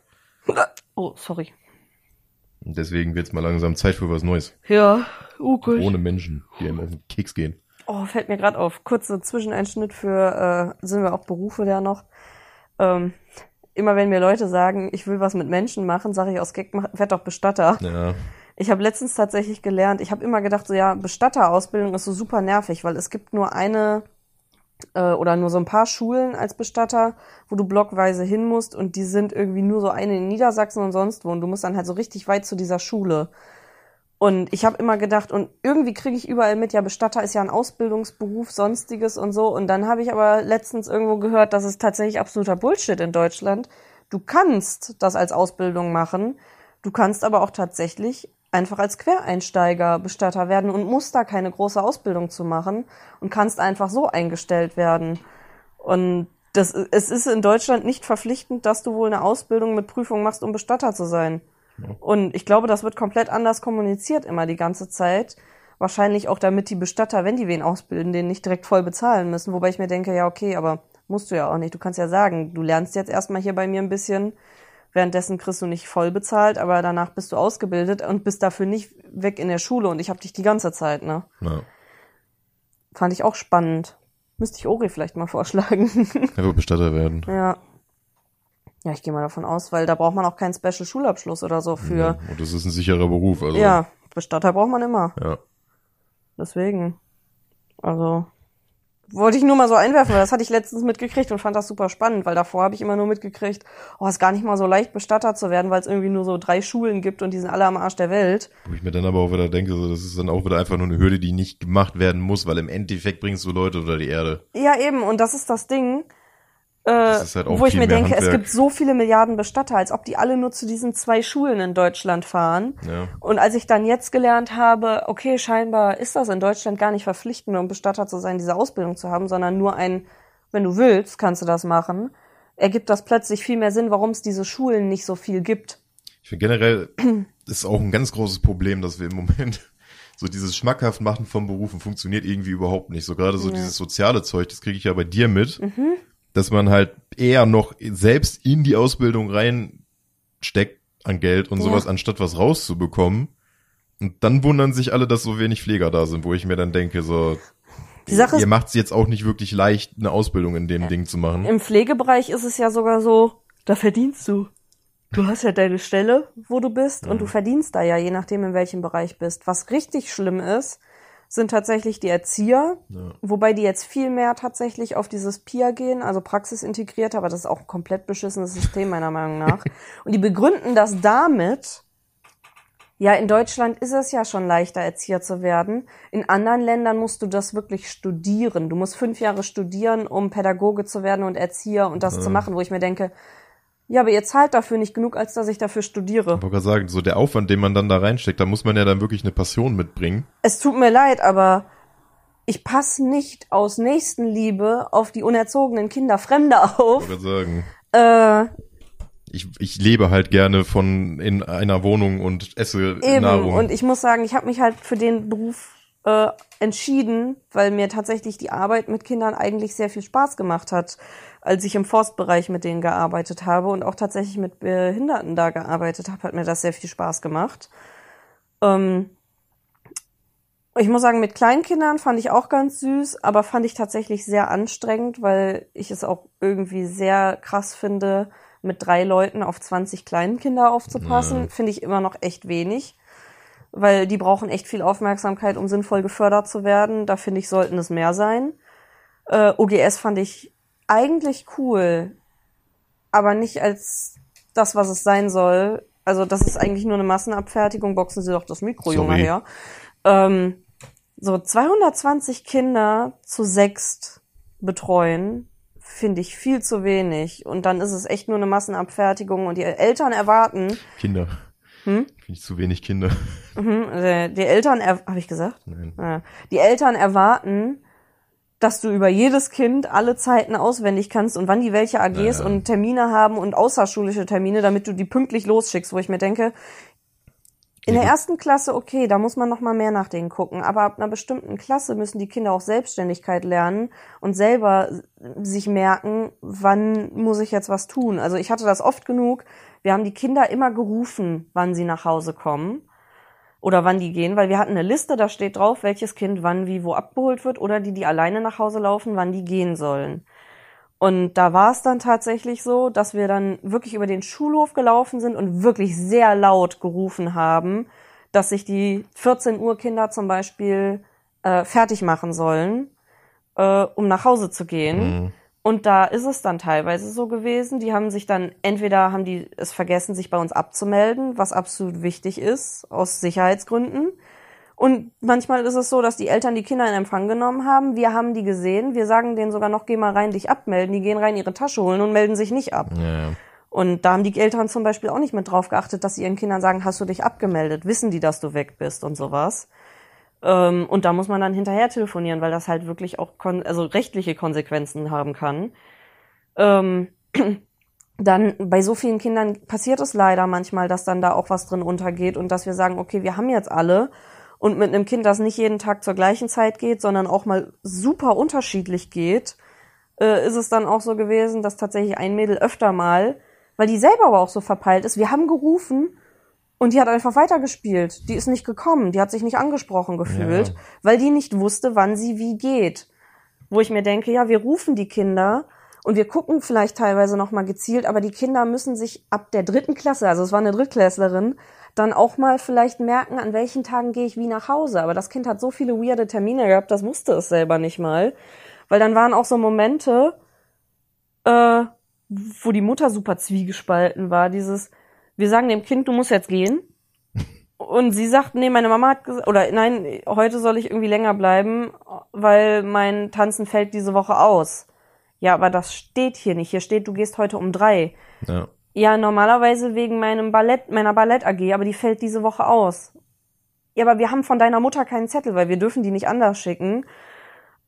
Oh, sorry. Deswegen wird's mal langsam Zeit für was Neues. Ja, oh gut. Ohne Menschen, die einem auf den Keks gehen. Oh, fällt mir gerade auf. Kurzer Zwischeneinschnitt für, äh, sind wir auch Berufe da noch. Ähm, immer wenn mir Leute sagen, ich will was mit Menschen machen, sage ich aus Gag, werd doch Bestatter. Ja, Ich habe letztens tatsächlich gelernt, ich habe immer gedacht, so ja, Bestatterausbildung ist so super nervig, weil es gibt nur eine äh, oder nur so ein paar Schulen als Bestatter, wo du blockweise hin musst und die sind irgendwie nur so eine in Niedersachsen und sonst wo und du musst dann halt so richtig weit zu dieser Schule. Und ich habe immer gedacht, und irgendwie kriege ich überall mit, ja, Bestatter ist ja ein Ausbildungsberuf, sonstiges und so. Und dann habe ich aber letztens irgendwo gehört, dass es tatsächlich absoluter Bullshit in Deutschland. Du kannst das als Ausbildung machen, du kannst aber auch tatsächlich einfach als Quereinsteiger Bestatter werden und musst da keine große Ausbildung zu machen und kannst einfach so eingestellt werden. Und das, es ist in Deutschland nicht verpflichtend, dass du wohl eine Ausbildung mit Prüfung machst, um Bestatter zu sein. Und ich glaube, das wird komplett anders kommuniziert immer die ganze Zeit. Wahrscheinlich auch damit die Bestatter, wenn die wen ausbilden, den nicht direkt voll bezahlen müssen. Wobei ich mir denke, ja, okay, aber musst du ja auch nicht. Du kannst ja sagen, du lernst jetzt erstmal hier bei mir ein bisschen. Währenddessen kriegst du nicht voll bezahlt, aber danach bist du ausgebildet und bist dafür nicht weg in der Schule und ich habe dich die ganze Zeit, ne? na. Fand ich auch spannend. Müsste ich Ori vielleicht mal vorschlagen. Er wird Bestatter werden. ja. Ja, ich gehe mal davon aus, weil da braucht man auch keinen Special-Schulabschluss oder so für. Ja, und das ist ein sicherer Beruf. Also, Ja, Bestatter braucht man immer. ja. Deswegen. Also. Wollte ich nur mal so einwerfen, weil das hatte ich letztens mitgekriegt und fand das super spannend, weil davor habe ich immer nur mitgekriegt, oh, ist gar nicht mal so leicht, Bestatter zu werden, weil es irgendwie nur so drei Schulen gibt und die sind alle am Arsch der Welt. Wo ich mir dann aber auch wieder denke, so, das ist dann auch wieder einfach nur eine Hürde, die nicht gemacht werden muss, weil im Endeffekt bringst du Leute unter die Erde. Ja, eben, und das ist das Ding, halt auch wo ich mir denke, es Handwerk. gibt so viele Milliarden Bestatter, als ob die alle nur zu diesen zwei Schulen in Deutschland fahren. Ja. Und als ich dann jetzt gelernt habe, okay, scheinbar ist das in Deutschland gar nicht verpflichtend, um Bestatter zu sein, diese Ausbildung zu haben, sondern nur ein, wenn du willst, kannst du das machen, ergibt das plötzlich viel mehr Sinn, warum es diese Schulen nicht so viel gibt. Ich finde generell ist auch ein ganz großes Problem, dass wir im Moment so dieses schmackhaft machen von Berufen funktioniert irgendwie überhaupt nicht. So gerade so Ja. dieses soziale Zeug, das kriege ich ja bei dir mit, Mhm. Dass man halt eher noch selbst in die Ausbildung reinsteckt an Geld und Ja. sowas, anstatt was rauszubekommen. Und dann wundern sich alle, dass so wenig Pfleger da sind, wo ich mir dann denke, so, Die Sache ihr macht es jetzt auch nicht wirklich leicht, eine Ausbildung in dem Ding zu machen. im Pflegebereich ist es ja sogar so, da verdienst du. Du hast ja deine Stelle, wo du bist, und du verdienst da ja, je nachdem, in welchem Bereich bist. Was richtig schlimm ist, sind tatsächlich die Erzieher, Ja. wobei die jetzt viel mehr tatsächlich auf dieses PIA gehen, also praxisintegriert, aber das ist auch ein komplett beschissenes System meiner Meinung nach. Und die begründen das damit, ja, in Deutschland ist es ja schon leichter, Erzieher zu werden. In anderen Ländern musst du das wirklich studieren. Du musst fünf Jahre studieren, um Pädagoge zu werden und Erzieher und das zu machen, wo ich mir denke, Ja, aber ihr zahlt dafür nicht genug, als dass ich dafür studiere. Ich wollte gerade sagen, so der Aufwand, den man dann da reinsteckt, da muss man ja dann wirklich eine Passion mitbringen. Es tut mir leid, aber ich passe nicht aus Nächstenliebe auf die unerzogenen Kinder Fremder auf. Ich wollte sagen, Äh, ich, ich lebe halt gerne von in einer Wohnung und esse Eben, Nahrung. und ich muss sagen, ich habe mich halt für den Beruf äh, entschieden, weil mir tatsächlich die Arbeit mit Kindern eigentlich sehr viel Spaß gemacht hat, als ich im Forstbereich mit denen gearbeitet habe und auch tatsächlich mit Behinderten da gearbeitet habe, hat mir das sehr viel Spaß gemacht. Ähm, ich muss sagen, mit Kleinkindern fand ich auch ganz süß, aber fand ich tatsächlich sehr anstrengend, weil ich es auch irgendwie sehr krass finde, mit drei Leuten auf 20 Kleinkinder aufzupassen, Ja. finde ich immer noch echt wenig. Weil die brauchen echt viel Aufmerksamkeit, um sinnvoll gefördert zu werden. Da finde ich, sollten es mehr sein. Äh, OGS fand ich eigentlich cool, aber nicht als das, was es sein soll. Also das ist eigentlich nur eine Massenabfertigung. Boxen Sie doch das Mikro, Junge, her. Ähm, so 220 Kinder zu sechst betreuen, finde ich viel zu wenig. Und dann ist es echt nur eine Massenabfertigung und die Eltern erwarten, Kinder. Hm? Finde ich zu wenig Kinder. mhm, äh, die Eltern, er habe ich gesagt? Nein. Ja. Die Eltern erwarten, dass du über jedes Kind alle Zeiten auswendig kannst und wann die welche AGs Ja. und Termine haben und außerschulische Termine, damit du die pünktlich losschickst, wo ich mir denke, in der ersten Klasse, okay, da muss man noch mal mehr nach denen gucken, aber ab einer bestimmten Klasse müssen die Kinder auch Selbstständigkeit lernen und selber sich merken, wann muss ich jetzt was tun. Also ich hatte das oft genug, wir haben die Kinder immer gerufen, wann sie nach Hause kommen oder wann die gehen, weil wir hatten eine Liste, da steht drauf, welches Kind wann wie wo abgeholt wird oder die, die alleine nach Hause laufen, wann die gehen sollen. Und da war es dann tatsächlich so, dass wir dann wirklich über den Schulhof gelaufen sind und wirklich sehr laut gerufen haben, dass sich die 14 Uhr Kinder zum Beispiel äh, fertig machen sollen, äh, um nach Hause zu gehen. Mhm. Und da ist es dann teilweise so gewesen, die haben sich dann, entweder haben die es vergessen, sich bei uns abzumelden, was absolut wichtig ist, aus Sicherheitsgründen. Und manchmal ist es so, dass die Eltern die Kinder in Empfang genommen haben, wir haben die gesehen, wir sagen denen sogar noch, geh mal rein, dich abmelden, die gehen rein, ihre Tasche holen und melden sich nicht ab. Ja. Und da haben die Eltern zum Beispiel auch nicht mit drauf geachtet, dass sie ihren Kindern sagen, hast du dich abgemeldet, wissen die, dass du weg bist und sowas. Ähm, und da muss man dann hinterher telefonieren, weil das halt wirklich auch also rechtliche Konsequenzen haben kann. Ähm, dann bei so vielen Kindern passiert es leider manchmal, dass dann da auch was drin untergeht und dass wir sagen, okay, wir haben jetzt alle und mit einem Kind, das nicht jeden Tag zur gleichen Zeit geht, sondern auch mal super unterschiedlich geht, äh, ist es dann auch so gewesen, dass tatsächlich ein Mädel öfter mal, weil die selber aber auch so verpeilt ist, wir haben gerufen und die hat einfach weitergespielt. Die ist nicht gekommen, die hat sich nicht angesprochen gefühlt, Ja. weil die nicht wusste, wann sie wie geht. Wo ich mir denke, ja, wir rufen die Kinder und wir gucken vielleicht teilweise noch mal gezielt, aber die Kinder müssen sich ab der dritten Klasse, also es war eine Drittklässlerin, dann auch mal vielleicht merken, an welchen Tagen gehe ich wie nach Hause. Aber das Kind hat so viele weirde Termine gehabt, das wusste es selber nicht mal. Weil dann waren auch so Momente, äh, wo die Mutter super zwiegespalten war. Dieses, wir sagen dem Kind, du musst jetzt gehen. Und sie sagt, nee, meine Mama hat gesagt, oder nein, heute soll ich irgendwie länger bleiben, weil mein Tanzen fällt diese Woche aus. Ja, aber das steht hier nicht. Hier steht, du gehst heute um drei. ja. Ja, normalerweise wegen meinem Ballett, meiner Ballett AG, aber die fällt diese Woche aus. Ja, aber wir haben von deiner Mutter keinen Zettel, weil wir dürfen die nicht anders schicken.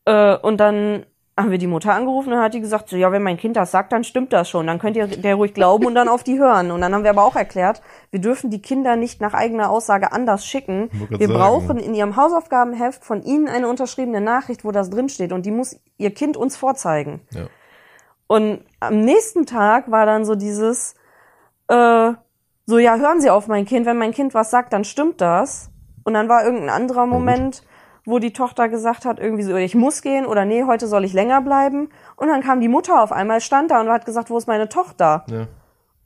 Äh, und dann haben wir die Mutter angerufen und dann hat die gesagt, so, ja, wenn mein Kind das sagt, dann stimmt das schon. Dann könnt ihr der ruhig glauben und dann auf die hören. Und dann haben wir aber auch erklärt, wir dürfen die Kinder nicht nach eigener Aussage anders schicken. Wir sagen. brauchen in ihrem Hausaufgabenheft von ihnen eine unterschriebene Nachricht, wo das drinsteht und die muss ihr Kind uns vorzeigen. ja. Und am nächsten Tag war dann so dieses, äh, so ja, hören Sie auf mein Kind, wenn mein Kind was sagt, dann stimmt das. Und dann war irgendein anderer Moment, wo die Tochter gesagt hat, irgendwie so, ich muss gehen oder nee, heute soll ich länger bleiben. Und dann kam die Mutter auf einmal, stand da und hat gesagt, wo ist meine Tochter? ja.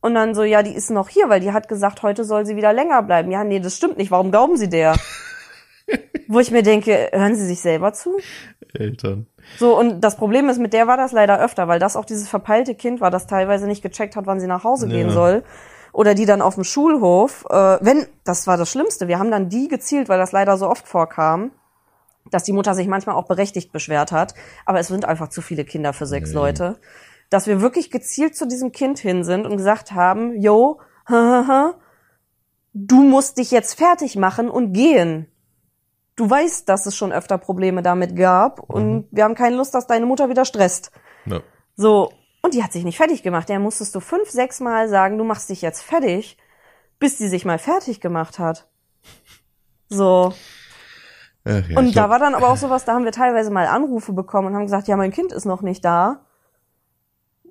Und dann so, ja, die ist noch hier, weil die hat gesagt, heute soll sie wieder länger bleiben. Ja, nee, das stimmt nicht. Warum glauben Sie der? Wo ich mir denke, hören Sie sich selber zu? Eltern. So, und das Problem ist, mit der war das leider öfter, weil das auch dieses verpeilte Kind war, das teilweise nicht gecheckt hat, wann sie nach Hause gehen Ja. soll. Oder die dann auf dem Schulhof, äh, wenn, das war das Schlimmste, wir haben dann die gezielt, weil das leider so oft vorkam, dass die Mutter sich manchmal auch berechtigt beschwert hat. Aber es sind einfach zu viele Kinder für sechs Nee. Leute. dass wir wirklich gezielt zu diesem Kind hin sind und gesagt haben, yo, du musst dich jetzt fertig machen und gehen. Du weißt, dass es schon öfter Probleme damit gab und Mhm. wir haben keine Lust, dass deine Mutter wieder stresst. Ja. So, und die hat sich nicht fertig gemacht. Der musstest du fünf, sechs Mal sagen, du machst dich jetzt fertig, bis die sich mal fertig gemacht hat. So. Ach ja, Und da glaub, war dann aber auch sowas, da haben wir teilweise mal Anrufe bekommen und haben gesagt, ja, mein Kind ist noch nicht da.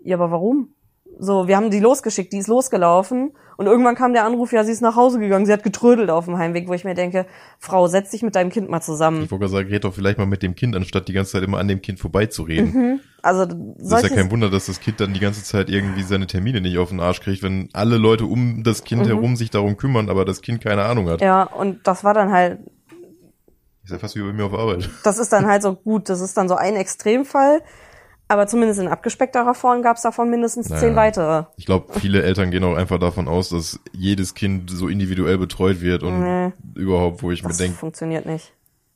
Ja, aber warum? So, wir haben die losgeschickt, die ist losgelaufen und irgendwann kam der Anruf, ja, sie ist nach Hause gegangen, sie hat getrödelt auf dem Heimweg, wo ich mir denke, Frau, setz dich mit deinem Kind mal zusammen. ich wollte sagen, red doch vielleicht mal mit dem Kind, anstatt die ganze Zeit immer an dem Kind vorbeizureden. Also, Das ist ja kein Wunder, dass das Kind dann die ganze Zeit irgendwie seine Termine nicht auf den Arsch kriegt, wenn alle Leute um das Kind herum sich darum kümmern, aber das Kind keine Ahnung hat. Mhm. ja, und das war dann halt, Ist ja fast wie bei mir auf Arbeit. das ist dann halt so gut, das ist dann so ein Extremfall, aber zumindest in abgespeckterer Form gab es davon mindestens Naja. zehn weitere. Ich glaube, viele Eltern gehen auch einfach davon aus, dass jedes Kind so individuell betreut wird und Nee. überhaupt, wo ich mir Das denke, funktioniert nicht.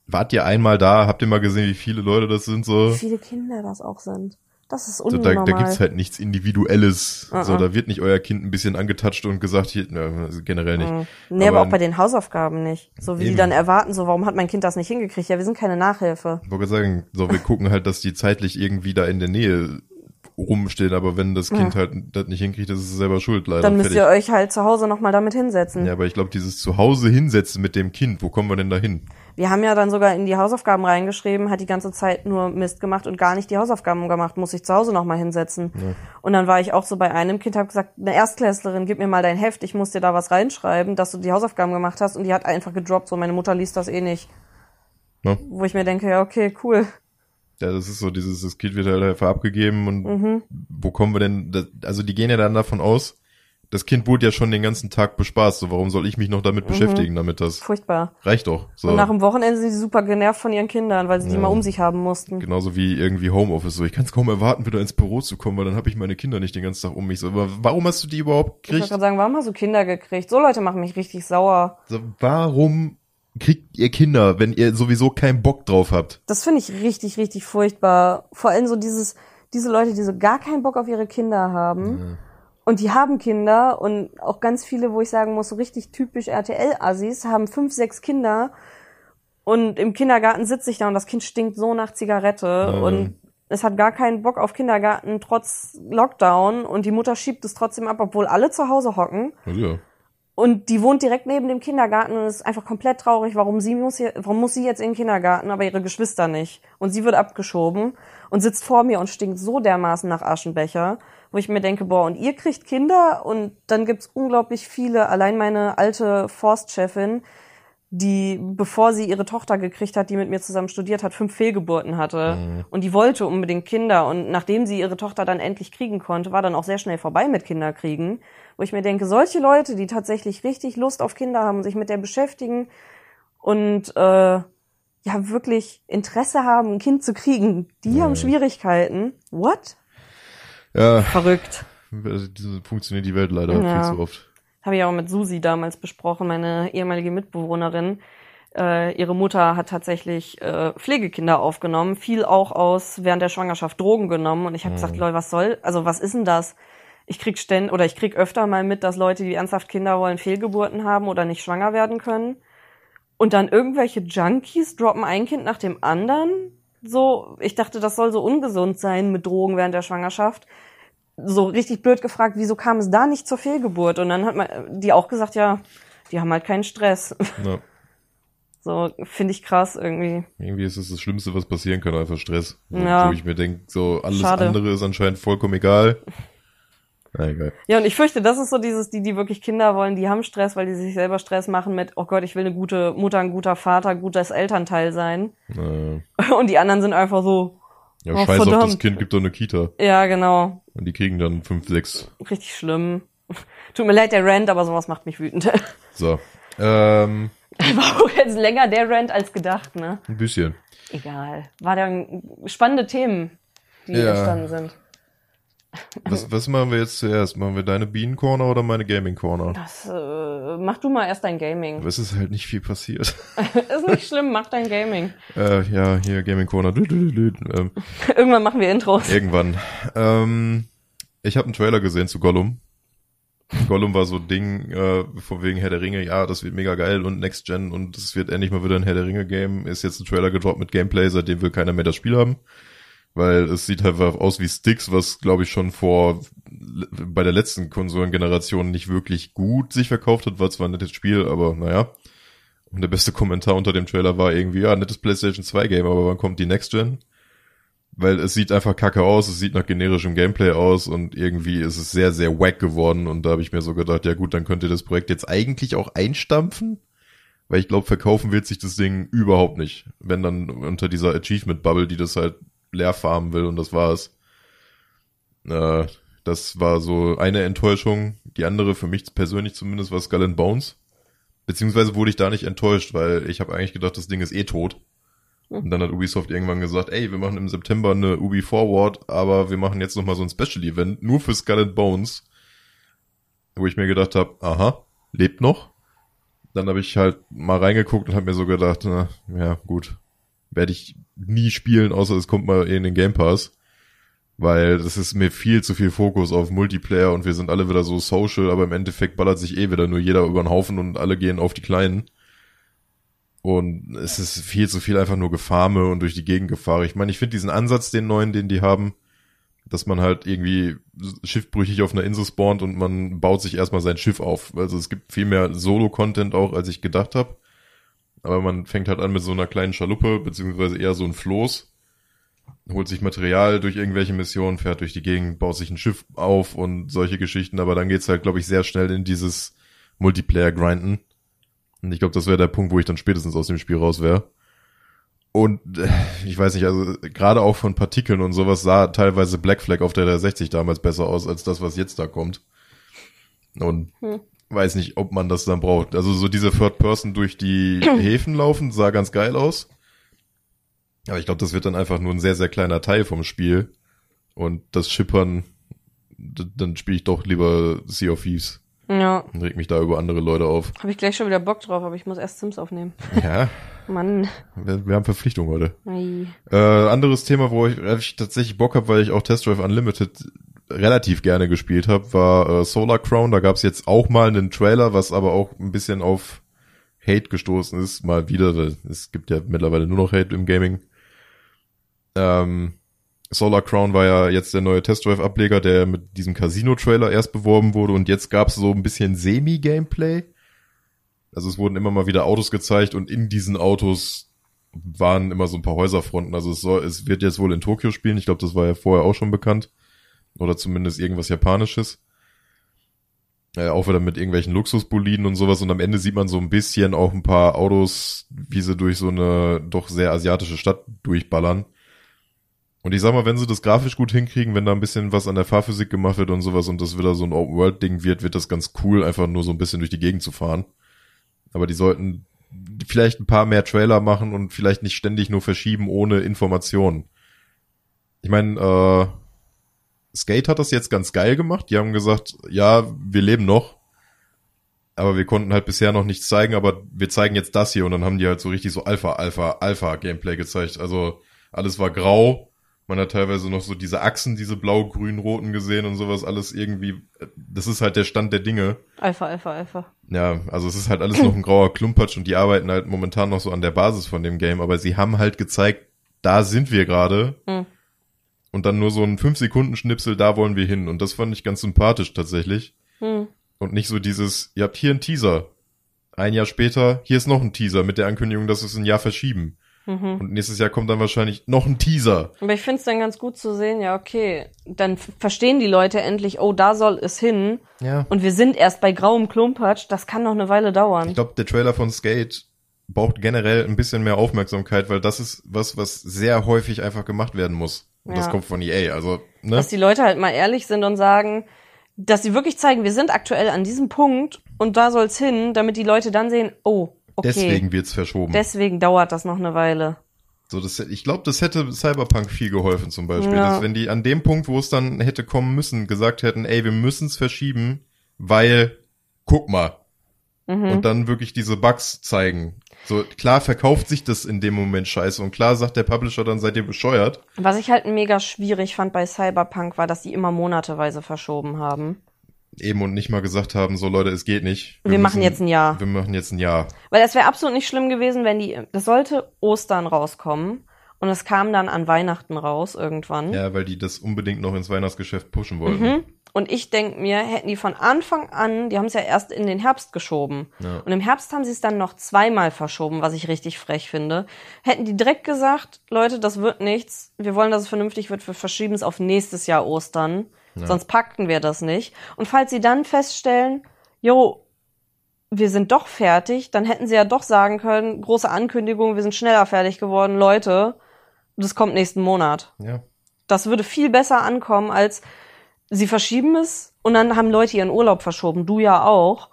wart ihr einmal da, habt ihr mal gesehen, wie viele Leute das sind so? Wie viele Kinder das auch sind. Das ist Da, unnormal. da, da gibt's halt nichts Individuelles. Uh-uh. So, da wird nicht euer Kind ein bisschen angetatscht und gesagt, hier, na, also generell nicht. Mhm. Nee, aber, Aber- auch bei den Hausaufgaben nicht. So wie die Eben. dann erwarten, so warum hat mein Kind das nicht hingekriegt? Ja, wir sind keine Nachhilfe. Ich wollte sagen, so, wir gucken halt, dass die zeitlich irgendwie da in der Nähe rumstehen, aber wenn das Kind halt das nicht hinkriegt, ist es selber schuld, leider. Dann müsst Fertig. ihr euch halt zu Hause nochmal damit hinsetzen. Ja, aber ich glaube, dieses Zuhause hinsetzen mit dem Kind, wo kommen wir denn da hin? Wir haben ja dann sogar in die Hausaufgaben reingeschrieben, hat die ganze Zeit nur Mist gemacht und gar nicht die Hausaufgaben gemacht, muss ich zu Hause nochmal hinsetzen. Und dann war ich auch so bei einem Kind, habe gesagt, eine Erstklässlerin, gib mir mal dein Heft, ich muss dir da was reinschreiben, dass du die Hausaufgaben gemacht hast. Und die hat einfach gedroppt, so meine Mutter liest das eh nicht. Ne? Wo ich mir denke, ja, okay, cool. Ja, das ist so dieses, das Kind wird halt einfach abgegeben und Mhm. wo kommen wir denn, das, also die gehen ja dann davon aus, das Kind wurde ja schon den ganzen Tag bespaßt, so warum soll ich mich noch damit beschäftigen, damit das Furchtbar. reicht doch. So. Mhm. Und nach dem Wochenende sind sie super genervt von ihren Kindern, weil sie die Ja. mal um sich haben mussten. Genauso wie irgendwie Homeoffice. So, ich kann es kaum erwarten, wieder ins Büro zu kommen, weil dann habe ich meine Kinder nicht den ganzen Tag um mich. So, aber warum hast du die überhaupt Ich wollte gekriegt? gerade sagen, warum hast du Kinder gekriegt? So Leute machen mich richtig sauer. So, warum kriegt ihr Kinder, wenn ihr sowieso keinen Bock drauf habt? Das finde ich richtig, richtig furchtbar. Vor allem so dieses, diese Leute, die so gar keinen Bock auf ihre Kinder haben. Und die haben Kinder und auch ganz viele, wo ich sagen muss, so richtig typisch RTL-Assis, haben fünf, sechs Kinder und im Kindergarten sitze ich da und das Kind stinkt so nach Zigarette Mhm. und es hat gar keinen Bock auf Kindergarten trotz Lockdown und die Mutter schiebt es trotzdem ab, obwohl alle zu Hause hocken. Also, ja. Und die wohnt direkt neben dem Kindergarten und ist einfach komplett traurig, warum sie muss hier, warum muss sie jetzt in den Kindergarten, aber ihre Geschwister nicht. Und sie wird abgeschoben und sitzt vor mir und stinkt so dermaßen nach Aschenbecher, wo ich mir denke, boah, und ihr kriegt Kinder und dann gibt's unglaublich viele, allein meine alte Forstchefin, die, bevor sie ihre Tochter gekriegt hat, die mit mir zusammen studiert hat, fünf Fehlgeburten hatte. Und die wollte unbedingt Kinder. Und nachdem sie ihre Tochter dann endlich kriegen konnte, war dann auch sehr schnell vorbei mit Kinderkriegen. Wo ich mir denke, solche Leute, die tatsächlich richtig Lust auf Kinder haben, sich mit der beschäftigen und äh, ja wirklich Interesse haben, ein Kind zu kriegen, die haben Schwierigkeiten. What? Ja, Verrückt. also, funktioniert die Welt leider Ja. viel zu oft. Habe ich auch mit Susi damals besprochen, meine ehemalige Mitbewohnerin. Äh, ihre Mutter hat tatsächlich äh, Pflegekinder aufgenommen, viel auch aus während der Schwangerschaft Drogen genommen. Und ich habe gesagt, Leute, was soll, also was ist denn das? Ich krieg ständig oder ich krieg öfter mal mit, dass Leute, die ernsthaft Kinder wollen, Fehlgeburten haben oder nicht schwanger werden können. Und dann irgendwelche Junkies droppen ein Kind nach dem anderen. So, ich dachte, das soll so ungesund sein mit Drogen während der Schwangerschaft so richtig blöd gefragt, wieso kam es da nicht zur Fehlgeburt? Und dann hat man die auch gesagt, ja, die haben halt keinen Stress. Ja. So, finde ich krass irgendwie. Irgendwie ist es das Schlimmste, was passieren kann, einfach Stress. Wo- Ja. Wo ich mir denke, so alles Schade. andere ist anscheinend vollkommen egal. Egal. Ja, und ich fürchte, das ist so dieses, die, die wirklich Kinder wollen, die haben Stress, weil die sich selber Stress machen mit, oh Gott, ich will eine gute Mutter, ein guter Vater, gutes Elternteil sein. Äh, Und die anderen sind einfach so, ja, Oh, scheiß auf das. Kind, gibt doch eine Kita. ja, genau, Und die kriegen dann fünf, sechs. richtig schlimm. Tut mir leid, der Rant, aber sowas macht mich wütend. So. Ähm, War auch jetzt länger der Rant als gedacht, ne? ein bisschen. Egal. War dann spannende Themen, die Ja. entstanden sind. Was, was machen wir jetzt zuerst? Machen wir deine Bienen-Corner oder meine Gaming-Corner? Das, äh, mach du mal erst dein Gaming. Es ist halt nicht viel passiert. Ist nicht schlimm, mach dein Gaming. äh, ja, hier dü, dü. Ähm, Irgendwann machen wir Intros. irgendwann. Ähm, Ich habe einen Trailer gesehen zu Gollum. Gollum war so ein Ding, äh, von wegen Herr der Ringe, ja, das wird mega geil und Next Gen und es wird endlich mal wieder ein Herr der Ringe Game. Ist jetzt ein Trailer gedroppt mit Gameplay, seitdem will keiner mehr das Spiel haben. Weil es sieht halt aus wie Sticks, was glaube ich schon vor bei der letzten Konsolengeneration nicht wirklich gut sich verkauft hat, war zwar ein nettes Spiel, aber naja. Und der beste Kommentar unter dem Trailer war irgendwie, ja, nettes PlayStation 2 Game, aber wann kommt die Next Gen? Weil es sieht einfach kacke aus, es sieht nach generischem Gameplay aus und irgendwie ist es sehr, sehr wack geworden und da habe ich mir so gedacht, ja gut, dann könnt ihr das Projekt jetzt eigentlich auch einstampfen, weil ich glaube, verkaufen wird sich das Ding überhaupt nicht, wenn dann unter dieser Achievement-Bubble, die das halt leer farmen will und das war's. Äh, das war so eine Enttäuschung. Die andere, für mich persönlich zumindest, war Skull and Bones. Beziehungsweise wurde ich da nicht enttäuscht, weil ich habe eigentlich gedacht, das Ding ist eh tot. Hm. Und dann hat Ubisoft irgendwann gesagt, ey, wir machen im September eine Ubi Forward, aber wir machen jetzt nochmal so ein Special Event, nur für Skull and Bones. Wo ich mir gedacht habe, aha, lebt noch. Dann habe ich halt mal reingeguckt und habe mir so gedacht, na, ja, gut, werde ich nie spielen, außer es kommt mal in den Game Pass weil das ist mir viel zu viel Fokus auf Multiplayer und wir sind alle wieder so social, aber im Endeffekt ballert sich eh wieder nur jeder über den Haufen und alle gehen auf die Kleinen. Und es ist viel zu viel einfach nur Gefarme und durch die Gegend gefahre. Ich meine, ich finde diesen Ansatz, den neuen, den die haben, dass man halt irgendwie schiffbrüchig auf einer Insel spawnt und man baut sich erstmal sein Schiff auf. Also es gibt viel mehr Solo-Content auch, als ich gedacht habe. Aber man fängt halt an mit so einer kleinen Schaluppe, beziehungsweise eher so ein Floß holt sich Material durch irgendwelche Missionen, fährt durch die Gegend, baut sich ein Schiff auf und solche Geschichten, aber dann geht's halt, glaube ich, sehr schnell in dieses Multiplayer-Grinden. Und ich glaube, das wäre der Punkt, wo ich dann spätestens aus dem Spiel raus wäre. Und äh, ich weiß nicht, also gerade auch von Partikeln und sowas sah teilweise Black Flag auf der 360 damals besser aus als das, was jetzt da kommt. Und hm. Weiß nicht, ob man das dann braucht. Also so diese Third Person durch die Häfen laufen sah ganz geil aus. Aber ich glaube, das wird dann einfach nur ein sehr, sehr kleiner Teil vom Spiel. Und das Schippern, dann spiele ich doch lieber Sea of Thieves. Ja. Und reg mich da über andere Leute auf. Habe ich gleich schon wieder Bock drauf, aber ich muss erst Sims aufnehmen. Ja. Mann. Wir, wir haben Verpflichtung heute. Ei. Äh, anderes Thema, wo ich, ich tatsächlich Bock habe, weil ich auch Test Drive Unlimited relativ gerne gespielt habe, war äh, Solar Crown. Da gab es jetzt auch mal einen Trailer, was aber auch ein bisschen auf Hate gestoßen ist. Mal wieder. Es gibt ja mittlerweile nur noch Hate im Gaming. Ähm, Solar Crown war ja jetzt der neue Test Drive Ableger, der mit diesem Casino Trailer erst beworben wurde und jetzt gab es so ein bisschen Semi-Gameplay. Also es wurden immer mal wieder Autos gezeigt und in diesen Autos waren immer so ein paar Häuserfronten. Also es soll, es wird jetzt wohl in Tokio spielen. Ich glaube, das war ja vorher auch schon bekannt. Oder zumindest irgendwas Japanisches. Äh, auch wieder mit irgendwelchen Luxusboliden und sowas. Und am Ende sieht man so ein bisschen auch ein paar Autos, wie sie durch so eine doch sehr asiatische Stadt durchballern. Und ich sag mal, wenn sie das grafisch gut hinkriegen, wenn da ein bisschen was an der Fahrphysik gemacht wird und sowas und das wieder so ein Open-World-Ding wird, wird das ganz cool, einfach nur so ein bisschen durch die Gegend zu fahren. Aber die sollten vielleicht ein paar mehr Trailer machen und vielleicht nicht ständig nur verschieben ohne Informationen. Ich meine, äh, Skate hat das jetzt ganz geil gemacht. Die haben gesagt, ja, wir leben noch, aber wir konnten halt bisher noch nichts zeigen, aber wir zeigen jetzt das hier und dann haben die halt so richtig so Alpha, Alpha, Alpha Gameplay gezeigt. Also alles war grau, man hat teilweise noch so diese Achsen, diese blau, grün, roten gesehen und sowas alles irgendwie. Das ist halt der Stand der Dinge. Alpha, Alpha, Alpha. Ja, also es ist halt alles noch ein grauer Klumpatsch und die arbeiten halt momentan noch so an der Basis von dem Game, aber sie haben halt gezeigt, da sind wir gerade. Mhm. Und dann nur so ein 5-Sekunden-Schnipsel, da wollen wir hin. Und das fand ich ganz sympathisch tatsächlich. Mhm. Und nicht so dieses, ihr habt hier einen Teaser. Ein Jahr später, hier ist noch ein Teaser mit der Ankündigung, dass es ein Jahr verschieben. Mhm. Und nächstes Jahr kommt dann wahrscheinlich noch ein Teaser. Aber ich finde es dann ganz gut zu sehen, ja, okay, dann verstehen die Leute endlich, oh, da soll es hin. Ja. Und wir sind erst bei grauem Klumpatsch, das kann noch eine Weile dauern. Ich glaube, der Trailer von Skate braucht generell ein bisschen mehr Aufmerksamkeit, weil das ist was, was sehr häufig einfach gemacht werden muss. Und ja. das kommt von EA, also, ne? Dass die Leute halt mal ehrlich sind und sagen, dass sie wirklich zeigen, wir sind aktuell an diesem Punkt und da soll's hin, damit die Leute dann sehen, oh, Okay. Deswegen wird's verschoben. Deswegen dauert das noch eine Weile. So, das, ich glaube, das hätte Cyberpunk viel geholfen zum Beispiel. Ja. Dass, wenn die an dem Punkt, wo es dann hätte kommen müssen, gesagt hätten, ey, wir müssen's verschieben, weil, guck mal. Mhm. Und dann wirklich diese Bugs zeigen. So, klar verkauft sich das in dem Moment scheiße und klar sagt der Publisher dann, seid ihr bescheuert. Was ich halt mega schwierig fand bei Cyberpunk war, dass die immer monateweise verschoben haben. Eben und nicht mal gesagt haben, so Leute, es geht nicht. Wir, machen jetzt ein Jahr. Wir machen jetzt ein Jahr. Weil es wäre absolut nicht schlimm gewesen, wenn die, das sollte Ostern rauskommen und es kam dann an Weihnachten raus irgendwann. Ja, weil die das unbedingt noch ins Weihnachtsgeschäft pushen wollten. Mhm. Und ich denk mir, hätten die von Anfang an, die haben es ja erst in den Herbst geschoben. Ja. Und im Herbst haben sie es dann noch zweimal verschoben, was ich richtig frech finde. Hätten die direkt gesagt, Leute, das wird nichts, wir wollen, dass es vernünftig wird, wir verschieben es auf nächstes Jahr Ostern. Sonst packten wir das nicht. Und falls sie dann feststellen, jo, wir sind doch fertig, dann hätten sie ja doch sagen können, große Ankündigung, wir sind schneller fertig geworden, Leute, das kommt nächsten Monat. Ja. Das würde viel besser ankommen, als sie verschieben es und dann haben Leute ihren Urlaub verschoben, du ja auch.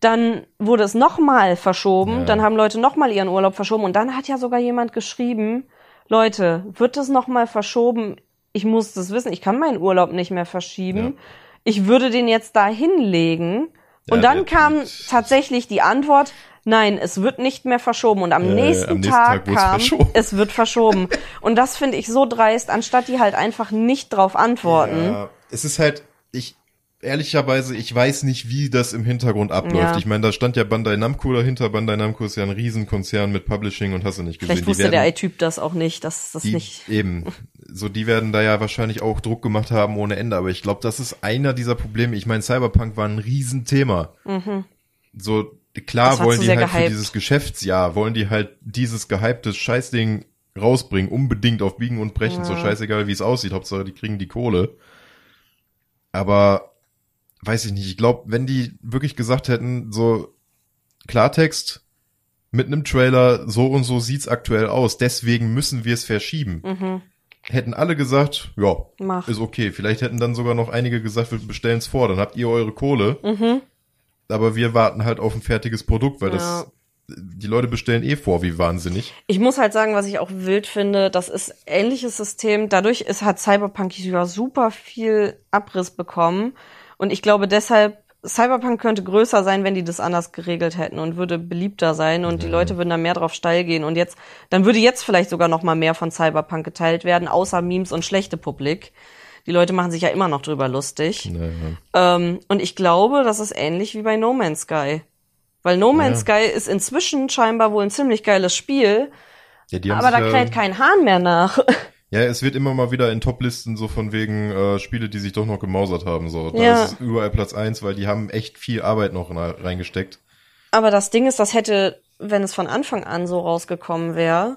Dann wurde es nochmal verschoben, Ja. dann haben Leute nochmal ihren Urlaub verschoben und dann hat ja sogar jemand geschrieben, Leute, wird es nochmal verschoben? Ich muss das wissen, ich kann meinen Urlaub nicht mehr verschieben. Ja. Ich würde den jetzt da hinlegen. Und Ja, dann kam tatsächlich die Antwort, nein, es wird nicht mehr verschoben. Und am ja, nächsten am nächsten Tag Tag kam, es wird verschoben. Und das finde ich so dreist, anstatt die halt einfach nicht drauf antworten. Ja, es ist halt, ich, ehrlicherweise, ich weiß nicht, wie das im Hintergrund abläuft. Ja. Ich meine, da stand ja Bandai Namco dahinter. Bandai Namco ist ja ein Riesenkonzern mit Publishing und hast du nicht gesehen. Vielleicht wusste werden, der Typ das auch nicht, dass das die, nicht. Eben. So, die werden da ja wahrscheinlich auch Druck gemacht haben ohne Ende. Aber ich glaube, das ist einer dieser Probleme. Ich meine, Cyberpunk war ein Riesenthema. So, klar wollen die halt für gehypt. dieses Geschäftsjahr, wollen die halt dieses gehypte Scheißding rausbringen, unbedingt auf Biegen und Brechen, so scheißegal wie es aussieht, Hauptsache die kriegen die Kohle. Aber weiß ich nicht, ich glaube, wenn die wirklich gesagt hätten, so Klartext mit einem Trailer, so und so sieht's aktuell aus, deswegen müssen wir es verschieben. Mhm. Hätten alle gesagt, ja, Mach. ist okay. Vielleicht hätten dann sogar noch einige gesagt, wir bestellen's vor, dann habt ihr eure Kohle. Mhm. Aber wir warten halt auf ein fertiges Produkt, weil Ja. das die Leute bestellen eh vor, wie wahnsinnig. Ich muss halt sagen, was ich auch wild finde, das ist ähnliches System. Dadurch ist, hat Cyberpunk ja super viel Abriss bekommen. Und ich glaube deshalb, Cyberpunk könnte größer sein, wenn die das anders geregelt hätten und würde beliebter sein und die Leute würden da mehr drauf steil gehen. Und jetzt, dann würde jetzt vielleicht sogar noch mal mehr von Cyberpunk geteilt werden, außer Memes und schlechte Publik. Die Leute machen sich ja immer noch drüber lustig. Naja. Ähm, und ich glaube, das ist ähnlich wie bei No Man's Sky. Weil No Man's Sky ist inzwischen scheinbar wohl ein ziemlich geiles Spiel, Ja, aber da sich kräht ja, kein Hahn mehr nach. ja, es wird immer mal wieder in Toplisten so von wegen äh, Spiele, die sich doch noch gemausert haben. So, da Ja. ist es überall Platz eins, weil die haben echt viel Arbeit noch reingesteckt. Aber das Ding ist, das hätte, wenn es von Anfang an so rausgekommen wäre,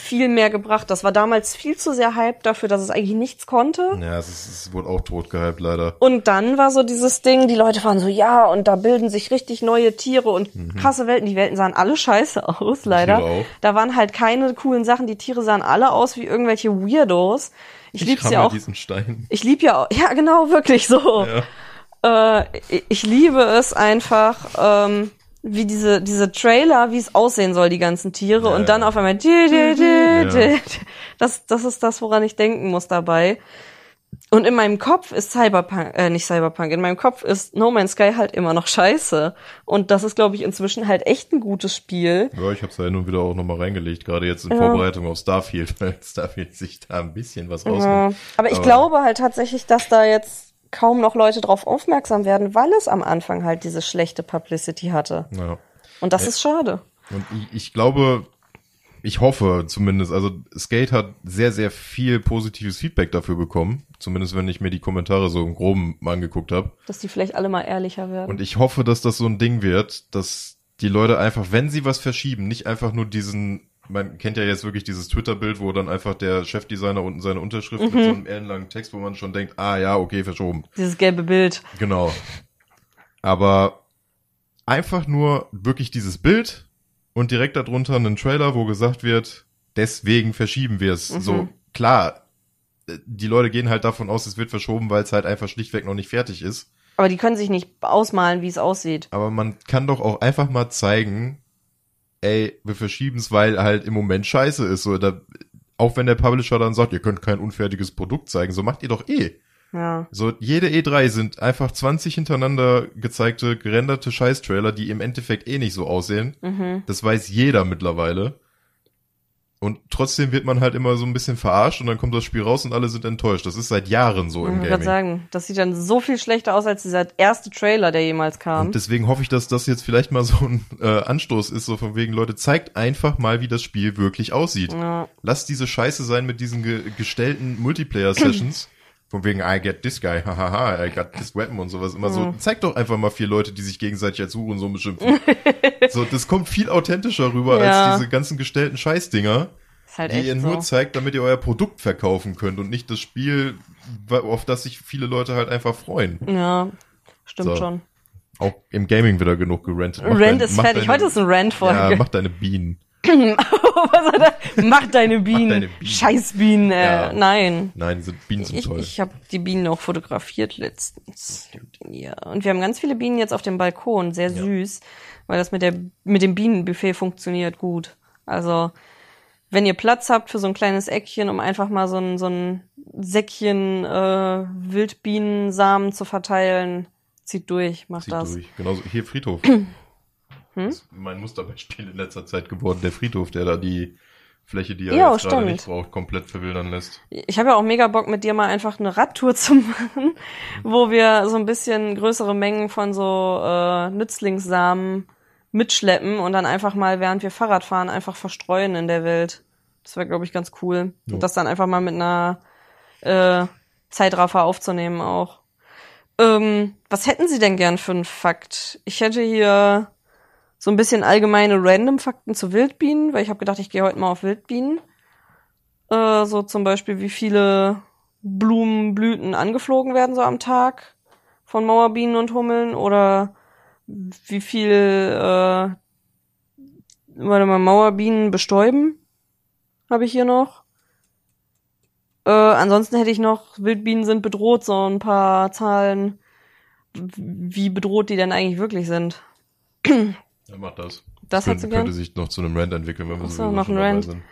viel mehr gebracht. Das war damals viel zu sehr Hype dafür, dass es eigentlich nichts konnte. Ja, es, ist, es wurde auch tot gehypt, leider. Und dann war so dieses Ding, die Leute waren so, ja, und da bilden sich richtig neue Tiere und krasse Welten. Die Welten sahen alle scheiße aus, leider. Da waren halt keine coolen Sachen. Die Tiere sahen alle aus wie irgendwelche Weirdos. Ich, lieb's ramme ja auch. diesen Stein. Ich lieb ja auch, ja genau, wirklich so. Äh, ich- ich liebe es einfach, ähm, wie diese, diese Trailer, wie es aussehen soll, die ganzen Tiere. Ja, und dann ja. auf einmal, di, di, di, Ja. das, das ist das, woran ich denken muss dabei. Und in meinem Kopf ist Cyberpunk, äh, nicht Cyberpunk, in meinem Kopf ist No Man's Sky halt immer noch scheiße. Und das ist, glaube ich, inzwischen halt echt ein gutes Spiel. Ja, ich hab's ja hin und wieder auch nochmal reingelegt, gerade jetzt in Ja. Vorbereitung auf Starfield, weil Starfield sich da ein bisschen was Ja. rausnimmt. Aber ich Aber- glaube halt tatsächlich, dass da jetzt kaum noch Leute drauf aufmerksam werden, weil es am Anfang halt diese schlechte Publicity hatte. Ja. Und das ist schade. Und ich, ich glaube, ich hoffe zumindest, also Skate hat sehr, sehr viel positives Feedback dafür bekommen. Zumindest wenn ich mir die Kommentare so im Groben mal angeguckt habe. Dass die vielleicht alle mal ehrlicher werden. Und ich hoffe, dass das so ein Ding wird, dass die Leute einfach, wenn sie was verschieben, nicht einfach nur diesen, man kennt ja jetzt wirklich dieses Twitter-Bild, wo dann einfach der Chefdesigner unten seine Unterschrift mit so einem ellenlangen Text, wo man schon denkt, ah ja, okay, verschoben. Dieses gelbe Bild. Genau. Aber einfach nur wirklich dieses Bild und direkt darunter einen Trailer, wo gesagt wird, deswegen verschieben wir es. So, klar, die Leute gehen halt davon aus, es wird verschoben, weil es halt einfach schlichtweg noch nicht fertig ist. Aber die können sich nicht ausmalen, wie es aussieht. Aber man kann doch auch einfach mal zeigen, ey, wir verschieben es, weil halt im Moment scheiße ist. So, da, auch wenn der Publisher dann sagt, ihr könnt kein unfertiges Produkt zeigen, so macht ihr doch eh. Ja. So, jede E3 sind einfach 20 hintereinander gezeigte, gerenderte Scheiß-Trailer, die im Endeffekt eh nicht so aussehen. Mhm. Das weiß jeder mittlerweile. Und trotzdem wird man halt immer so ein bisschen verarscht und dann kommt das Spiel raus und alle sind enttäuscht. Das ist seit Jahren so Ich im wollte gerade Gaming. sagen, das sieht dann so viel schlechter aus als dieser erste Trailer, der jemals kam. Und deswegen hoffe ich, dass das jetzt vielleicht mal so ein äh, Anstoß ist, so von wegen, Leute, zeigt einfach mal, wie das Spiel wirklich aussieht. Ja. Lasst diese Scheiße sein mit diesen ge gestellten Multiplayer-Sessions. Von wegen, I get this guy, hahaha, I got this weapon und sowas. Immer so, zeigt doch einfach mal vier Leute, die sich gegenseitig als Huren so beschimpfen. so, das kommt viel authentischer rüber Ja. als diese ganzen gestellten Scheißdinger, halt die ihr nur so. zeigt, damit ihr euer Produkt verkaufen könnt und nicht das Spiel, auf das sich viele Leute halt einfach freuen. Ja, stimmt So. schon. Auch im Gaming wieder genug gerantet. Rant dein- ist fertig. deine- Heute ist ein Rant-Folge. Ja, mach deine Bienen. Mach deine Bienen. deine Bienen. Scheiß Bienen. Äh, Ja. Nein. Nein, sind, Bienen sind Ich, toll. ich habe die Bienen auch fotografiert letztens. Ja. Und wir haben ganz viele Bienen jetzt auf dem Balkon. Sehr Ja. süß. Weil das mit, der, mit dem Bienenbuffet funktioniert gut. Also, wenn ihr Platz habt für so ein kleines Eckchen, um einfach mal so ein, so ein Säckchen äh, Wildbienensamen zu verteilen, zieht durch, macht Zieht das. durch. Genauso hier Friedhof. Hm? Das ist mein Musterbeispiel in letzter Zeit geworden, der Friedhof, der da die Fläche, die er Ja, jetzt gerade nicht braucht, komplett verwildern lässt. Ich habe ja auch mega Bock, mit dir mal einfach eine Radtour zu machen, wo wir so ein bisschen größere Mengen von so äh, Nützlingssamen mitschleppen und dann einfach mal, während wir Fahrrad fahren, einfach verstreuen in der Welt. Das wäre, glaube ich, ganz cool. Jo. Und das dann einfach mal mit einer äh, Zeitraffer aufzunehmen auch. Ähm, was hätten Sie denn gern für einen Fakt? Ich hätte hier so ein bisschen allgemeine Random-Fakten zu Wildbienen, weil ich habe gedacht, ich gehe heute mal auf Wildbienen. Äh, so zum Beispiel, wie viele Blumenblüten angeflogen werden so am Tag von Mauerbienen und Hummeln oder wie viel, äh, warte mal, Mauerbienen bestäuben habe ich hier noch. Äh, ansonsten hätte ich noch, Wildbienen sind bedroht, so ein paar Zahlen, wie bedroht die denn eigentlich wirklich sind. Ja, mach das. Das könnte, hättest du gern? könnte sich noch zu einem Rant entwickeln, wenn wir so, noch ein Rant. sind.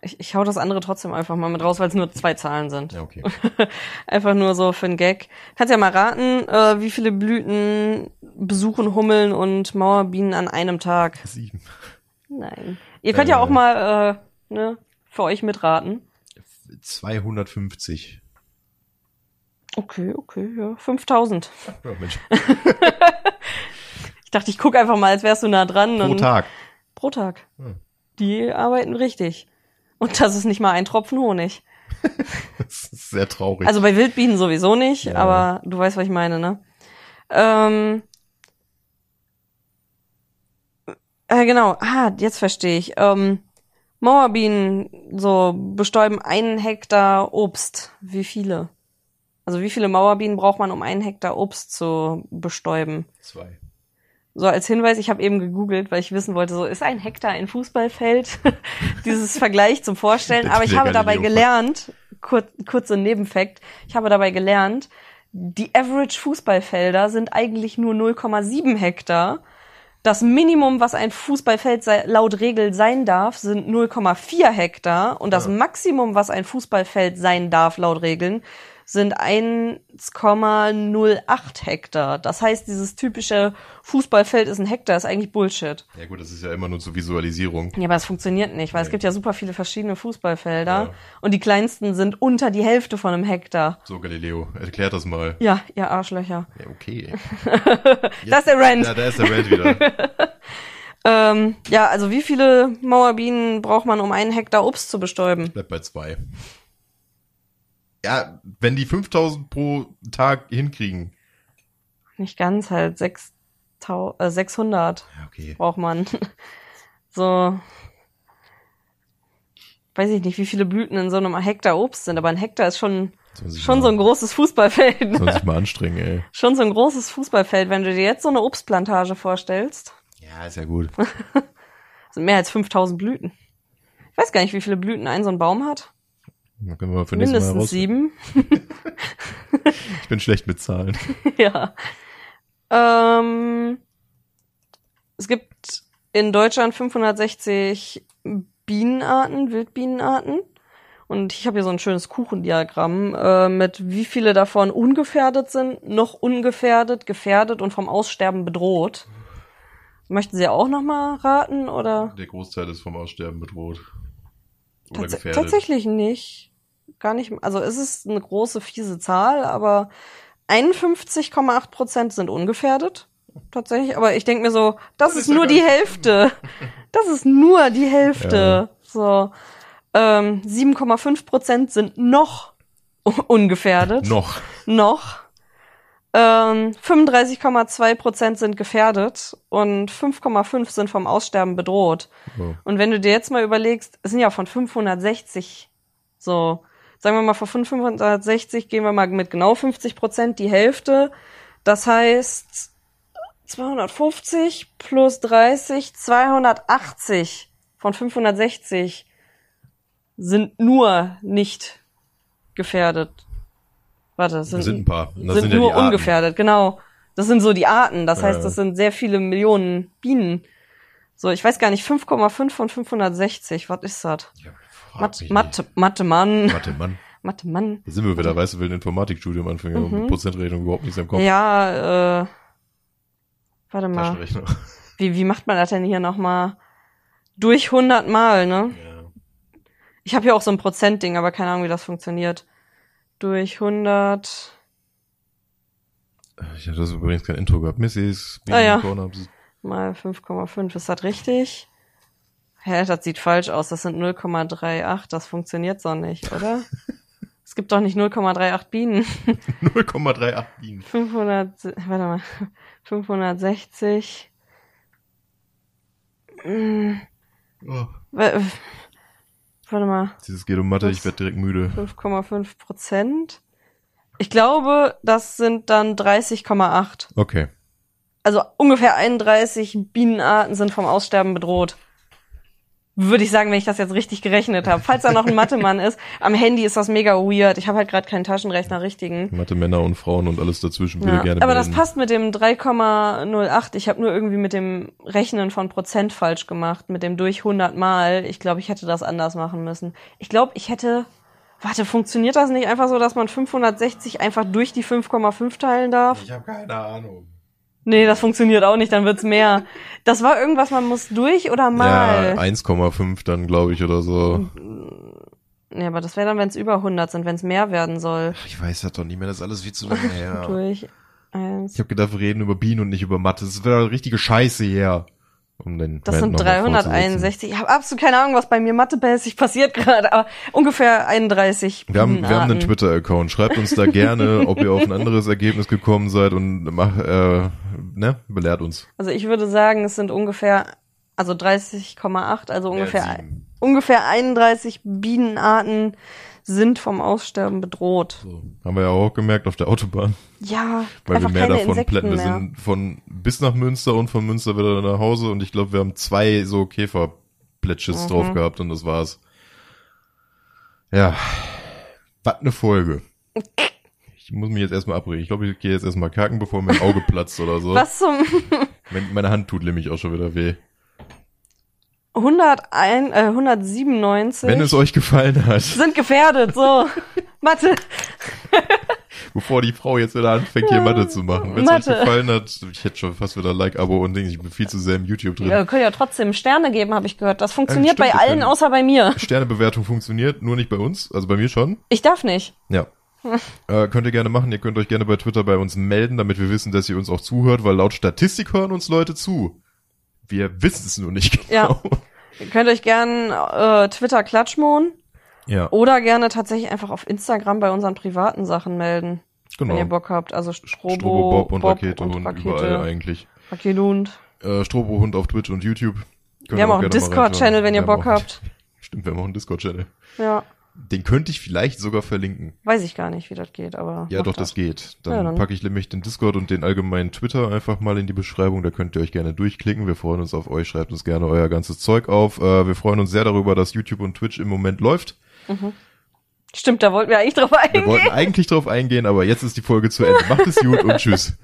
Ich, ich hau das andere trotzdem einfach mal mit raus, weil es nur zwei Zahlen sind. Ja, okay. Einfach nur so für einen Gag. Kannst ja mal raten, äh, wie viele Blüten besuchen Hummeln und Mauerbienen an einem Tag? Sieben. Nein. Ihr könnt ja Äh. auch mal äh, ne, für euch mitraten. 250. Okay, okay, ja. 5000. Ja, Mensch. Ich dachte, ich guck einfach mal, als wärst du nah dran. Pro und- Tag. Pro Tag. Hm. Die arbeiten richtig. Und das ist nicht mal ein Tropfen Honig. Das ist sehr traurig. Also bei Wildbienen sowieso nicht, Ja. aber du weißt, was ich meine, ne? Ähm, äh, genau, ah, jetzt verstehe ich. Ähm, Mauerbienen so bestäuben einen Hektar Obst. Wie viele? Also wie viele Mauerbienen braucht man, um einen Hektar Obst zu bestäuben? Zwei. So als Hinweis, ich habe eben gegoogelt, weil ich wissen wollte, so ist ein Hektar ein Fußballfeld? Dieses Vergleich zum Vorstellen. Aber ich habe dabei gelernt, kur kurzer Nebenfakt, ich habe dabei gelernt, die Average Fußballfelder sind eigentlich nur 0,7 Hektar. Das Minimum, was ein Fußballfeld laut Regel sein darf, sind 0,4 Hektar. Und das. Maximum, was ein Fußballfeld sein darf, laut Regeln, sind 1,08 Hektar. Das heißt, dieses typische Fußballfeld ist ein Hektar, ist eigentlich Bullshit. Ja gut, das ist ja immer nur zur Visualisierung. Ja, aber es funktioniert nicht, weil es Nee. gibt ja super viele verschiedene Fußballfelder Ja. und die kleinsten sind unter die Hälfte von einem Hektar. So, Galileo, erklär das mal. Ja, ihr Arschlöcher. Ja, okay. Das ist der Rant. Ja, da ist der Rant wieder. Ähm, ja, also wie viele Mauerbienen braucht man, um einen Hektar Obst zu bestäuben? Bleibt bei zwei. Ja, wenn die 5000 pro Tag hinkriegen. Nicht ganz, halt 6000, äh, 600 Ja, okay. braucht man. so, weiß ich nicht, wie viele Blüten in so einem Hektar Obst sind, aber ein Hektar ist schon, Soll schon mal, so ein großes Fußballfeld. Soll man sich mal anstrengen, ey. schon so ein großes Fußballfeld. Wenn du dir jetzt so eine Obstplantage vorstellst, Ja, ist ja gut. sind mehr als 5000 Blüten. Ich weiß gar nicht, wie viele Blüten ein so ein Baum hat. Dann können wir mal für Mal Mindestens raus. sieben. Ich bin schlecht mit Zahlen. ja. Ähm, es gibt in Deutschland 560 Bienenarten, Wildbienenarten. Und ich habe hier so ein schönes Kuchendiagramm äh, mit wie viele davon ungefährdet sind, noch ungefährdet, gefährdet und vom Aussterben bedroht. Möchten Sie auch noch mal raten oder? Der Großteil ist vom Aussterben bedroht. Oder Tats gefährdet. tatsächlich nicht. Gar nicht. Also es ist eine große fiese Zahl, aber 51,8 Prozent sind ungefährdet. Tatsächlich. Aber ich denke mir so, das, Das ist ist ja nur die Hälfte. Das ist nur die Hälfte. So. Ähm, 7,5 Prozent sind noch ungefährdet. Noch. Noch. Ähm, 35,2 Prozent sind gefährdet und 5,5 sind vom Aussterben bedroht. Oh. Und wenn du dir jetzt mal überlegst, es sind ja von 560, so, sagen wir mal von 560 gehen wir mal mit genau 50 Prozent die Hälfte. Das heißt 250 plus 30, 280 von 560 sind nur nicht gefährdet. Warte, sind, Das sind ein paar. Das sind, sind ja nur ungefährdet, genau. Das sind so die Arten. Das heißt, das sind sehr viele Millionen Bienen. So, ich weiß gar nicht, 5,5 von 560, was ist das? Ja, frag Mathe, Mathe, Mathe, Mann. nicht. Mathe, Mann. Mathe, Mann. Da sind wir wieder, weißt du, will ein Informatikstudium anfangen, Mhm. mit Prozentrechnung überhaupt nichts im Kopf. Ja, äh, warte mal. Wie, wie macht man das denn hier nochmal? Durch 100 Mal, ne? Ja. Ich habe hier auch so ein Prozentding, aber keine Ahnung, wie das funktioniert. Durch 100. Ich hatte das übrigens kein Intro gehabt. Mrs. Ah, ja. Corner. mal 5,5. Ist das richtig? Hä, das sieht falsch aus. Das sind 0,38. Das funktioniert so nicht, oder? es gibt doch nicht 0,38 Bienen. 0,38 Bienen. 500, warte mal, 560. Hm, Oh. wa- Warte mal, Dieses geht um Mathe, ich werde direkt müde. 5,5 Prozent. Ich glaube, das sind dann 30,8. Okay. Also ungefähr 31 Bienenarten sind vom Aussterben bedroht. Würde ich sagen, wenn ich das jetzt richtig gerechnet habe. Falls da noch ein Mathemann ist, am Handy ist das mega weird. Ich habe halt gerade keinen Taschenrechner richtigen. Mathe, Männer und Frauen und alles dazwischen würde Ja. gerne Aber das melden. passt mit dem 3,08. Ich habe nur irgendwie mit dem Rechnen von Prozent falsch gemacht. Mit dem durch 100 Mal. Ich glaube, ich hätte das anders machen müssen. Ich glaube, ich hätte... Warte, funktioniert das nicht einfach so, dass man 560 einfach durch die 5,5 teilen darf? Ich habe keine Ahnung. Nee, das funktioniert auch nicht, dann wird's mehr. Das war irgendwas, man muss durch oder Ja, mal. 1,5 dann, glaube ich, oder so. Ja, aber das wäre dann, wenn es über 100 sind, wenn es mehr werden soll. Ich weiß das doch nicht mehr, das ist alles viel zu lange her. Durch eins. Ich habe gedacht, wir reden über Bienen und nicht über Mathe. Das wäre richtige Scheiße hier. Um den Das Rant sind noch mal fortzusetzen. 361. Ich habe absolut keine Ahnung, was bei mir mathemäßig passiert gerade, aber ungefähr 31. Wir haben, wir haben einen. Twitter-Account. Schreibt uns da gerne, ob ihr auf ein anderes Ergebnis gekommen seid und mach, äh, ne, belehrt uns. Also ich würde sagen, es sind ungefähr, also 30,8, also ungefähr, sieben. ungefähr 31 Bienenarten sind vom Aussterben bedroht. So. Haben wir ja auch gemerkt auf der Autobahn, Ja, weil wir mehr keine davon Insekten plätten. Wir sind von bis nach Münster und von Münster wieder nach Hause und ich glaube, wir haben zwei so Käferplätschis Mhm. drauf gehabt und das war's. Ja, was eine Folge. Ich muss mich jetzt erstmal abbrechen. Ich glaube, ich gehe jetzt erstmal kacken, bevor mein Auge platzt oder so. Was zum Mein- Meine Hand tut nämlich auch schon wieder weh. 101, äh, 197 Wenn es euch gefallen hat, sind gefährdet, so. Mathe. bevor die Frau jetzt wieder anfängt, hier Mathe zu machen. Wenn es euch gefallen hat, ich hätte schon fast wieder Like, Abo und Dings. Ich bin viel zu sehr im YouTube drin. Ja, können ja trotzdem Sterne geben, habe ich gehört. Das funktioniert stimmt, bei allen außer bei mir. Sternebewertung funktioniert, nur nicht bei uns. Also bei mir schon. Ich darf nicht. Ja. äh, könnt ihr gerne machen. Ihr könnt euch gerne bei Twitter bei uns melden, damit wir wissen, dass ihr uns auch zuhört, weil laut Statistik hören uns Leute zu. Wir wissen es nur nicht genau. Ihr könnt euch gern äh, Twitter klatschmohn Ja, oder gerne tatsächlich einfach auf Instagram bei unseren privaten Sachen melden, genau. wenn ihr Bock habt. Also Strobo, Strobo, Bob und Bob Rakete und, Rakete, überall eigentlich. Rakelund. Äh, Strobo Hund auf Twitch und YouTube. Könnt Wir haben auch einen gerne Discord-Channel, wenn ihr Bock habt. Stimmt, wir haben auch einen Discord-Channel. Ja, Den könnte ich vielleicht sogar verlinken. weiß ich gar nicht, wie das geht, aber Ja, doch, das geht. Dann, Ja, dann. packe ich nämlich den Discord und den allgemeinen Twitter einfach mal in die Beschreibung. Da könnt ihr euch gerne durchklicken. Wir freuen uns auf euch. Schreibt uns gerne euer ganzes Zeug auf. Äh, wir freuen uns sehr darüber, dass YouTube und Twitch im Moment läuft. Stimmt, da wollten wir eigentlich drauf Wir eingehen. wollten eigentlich drauf eingehen, aber jetzt ist die Folge zu Ende. Macht es gut und tschüss.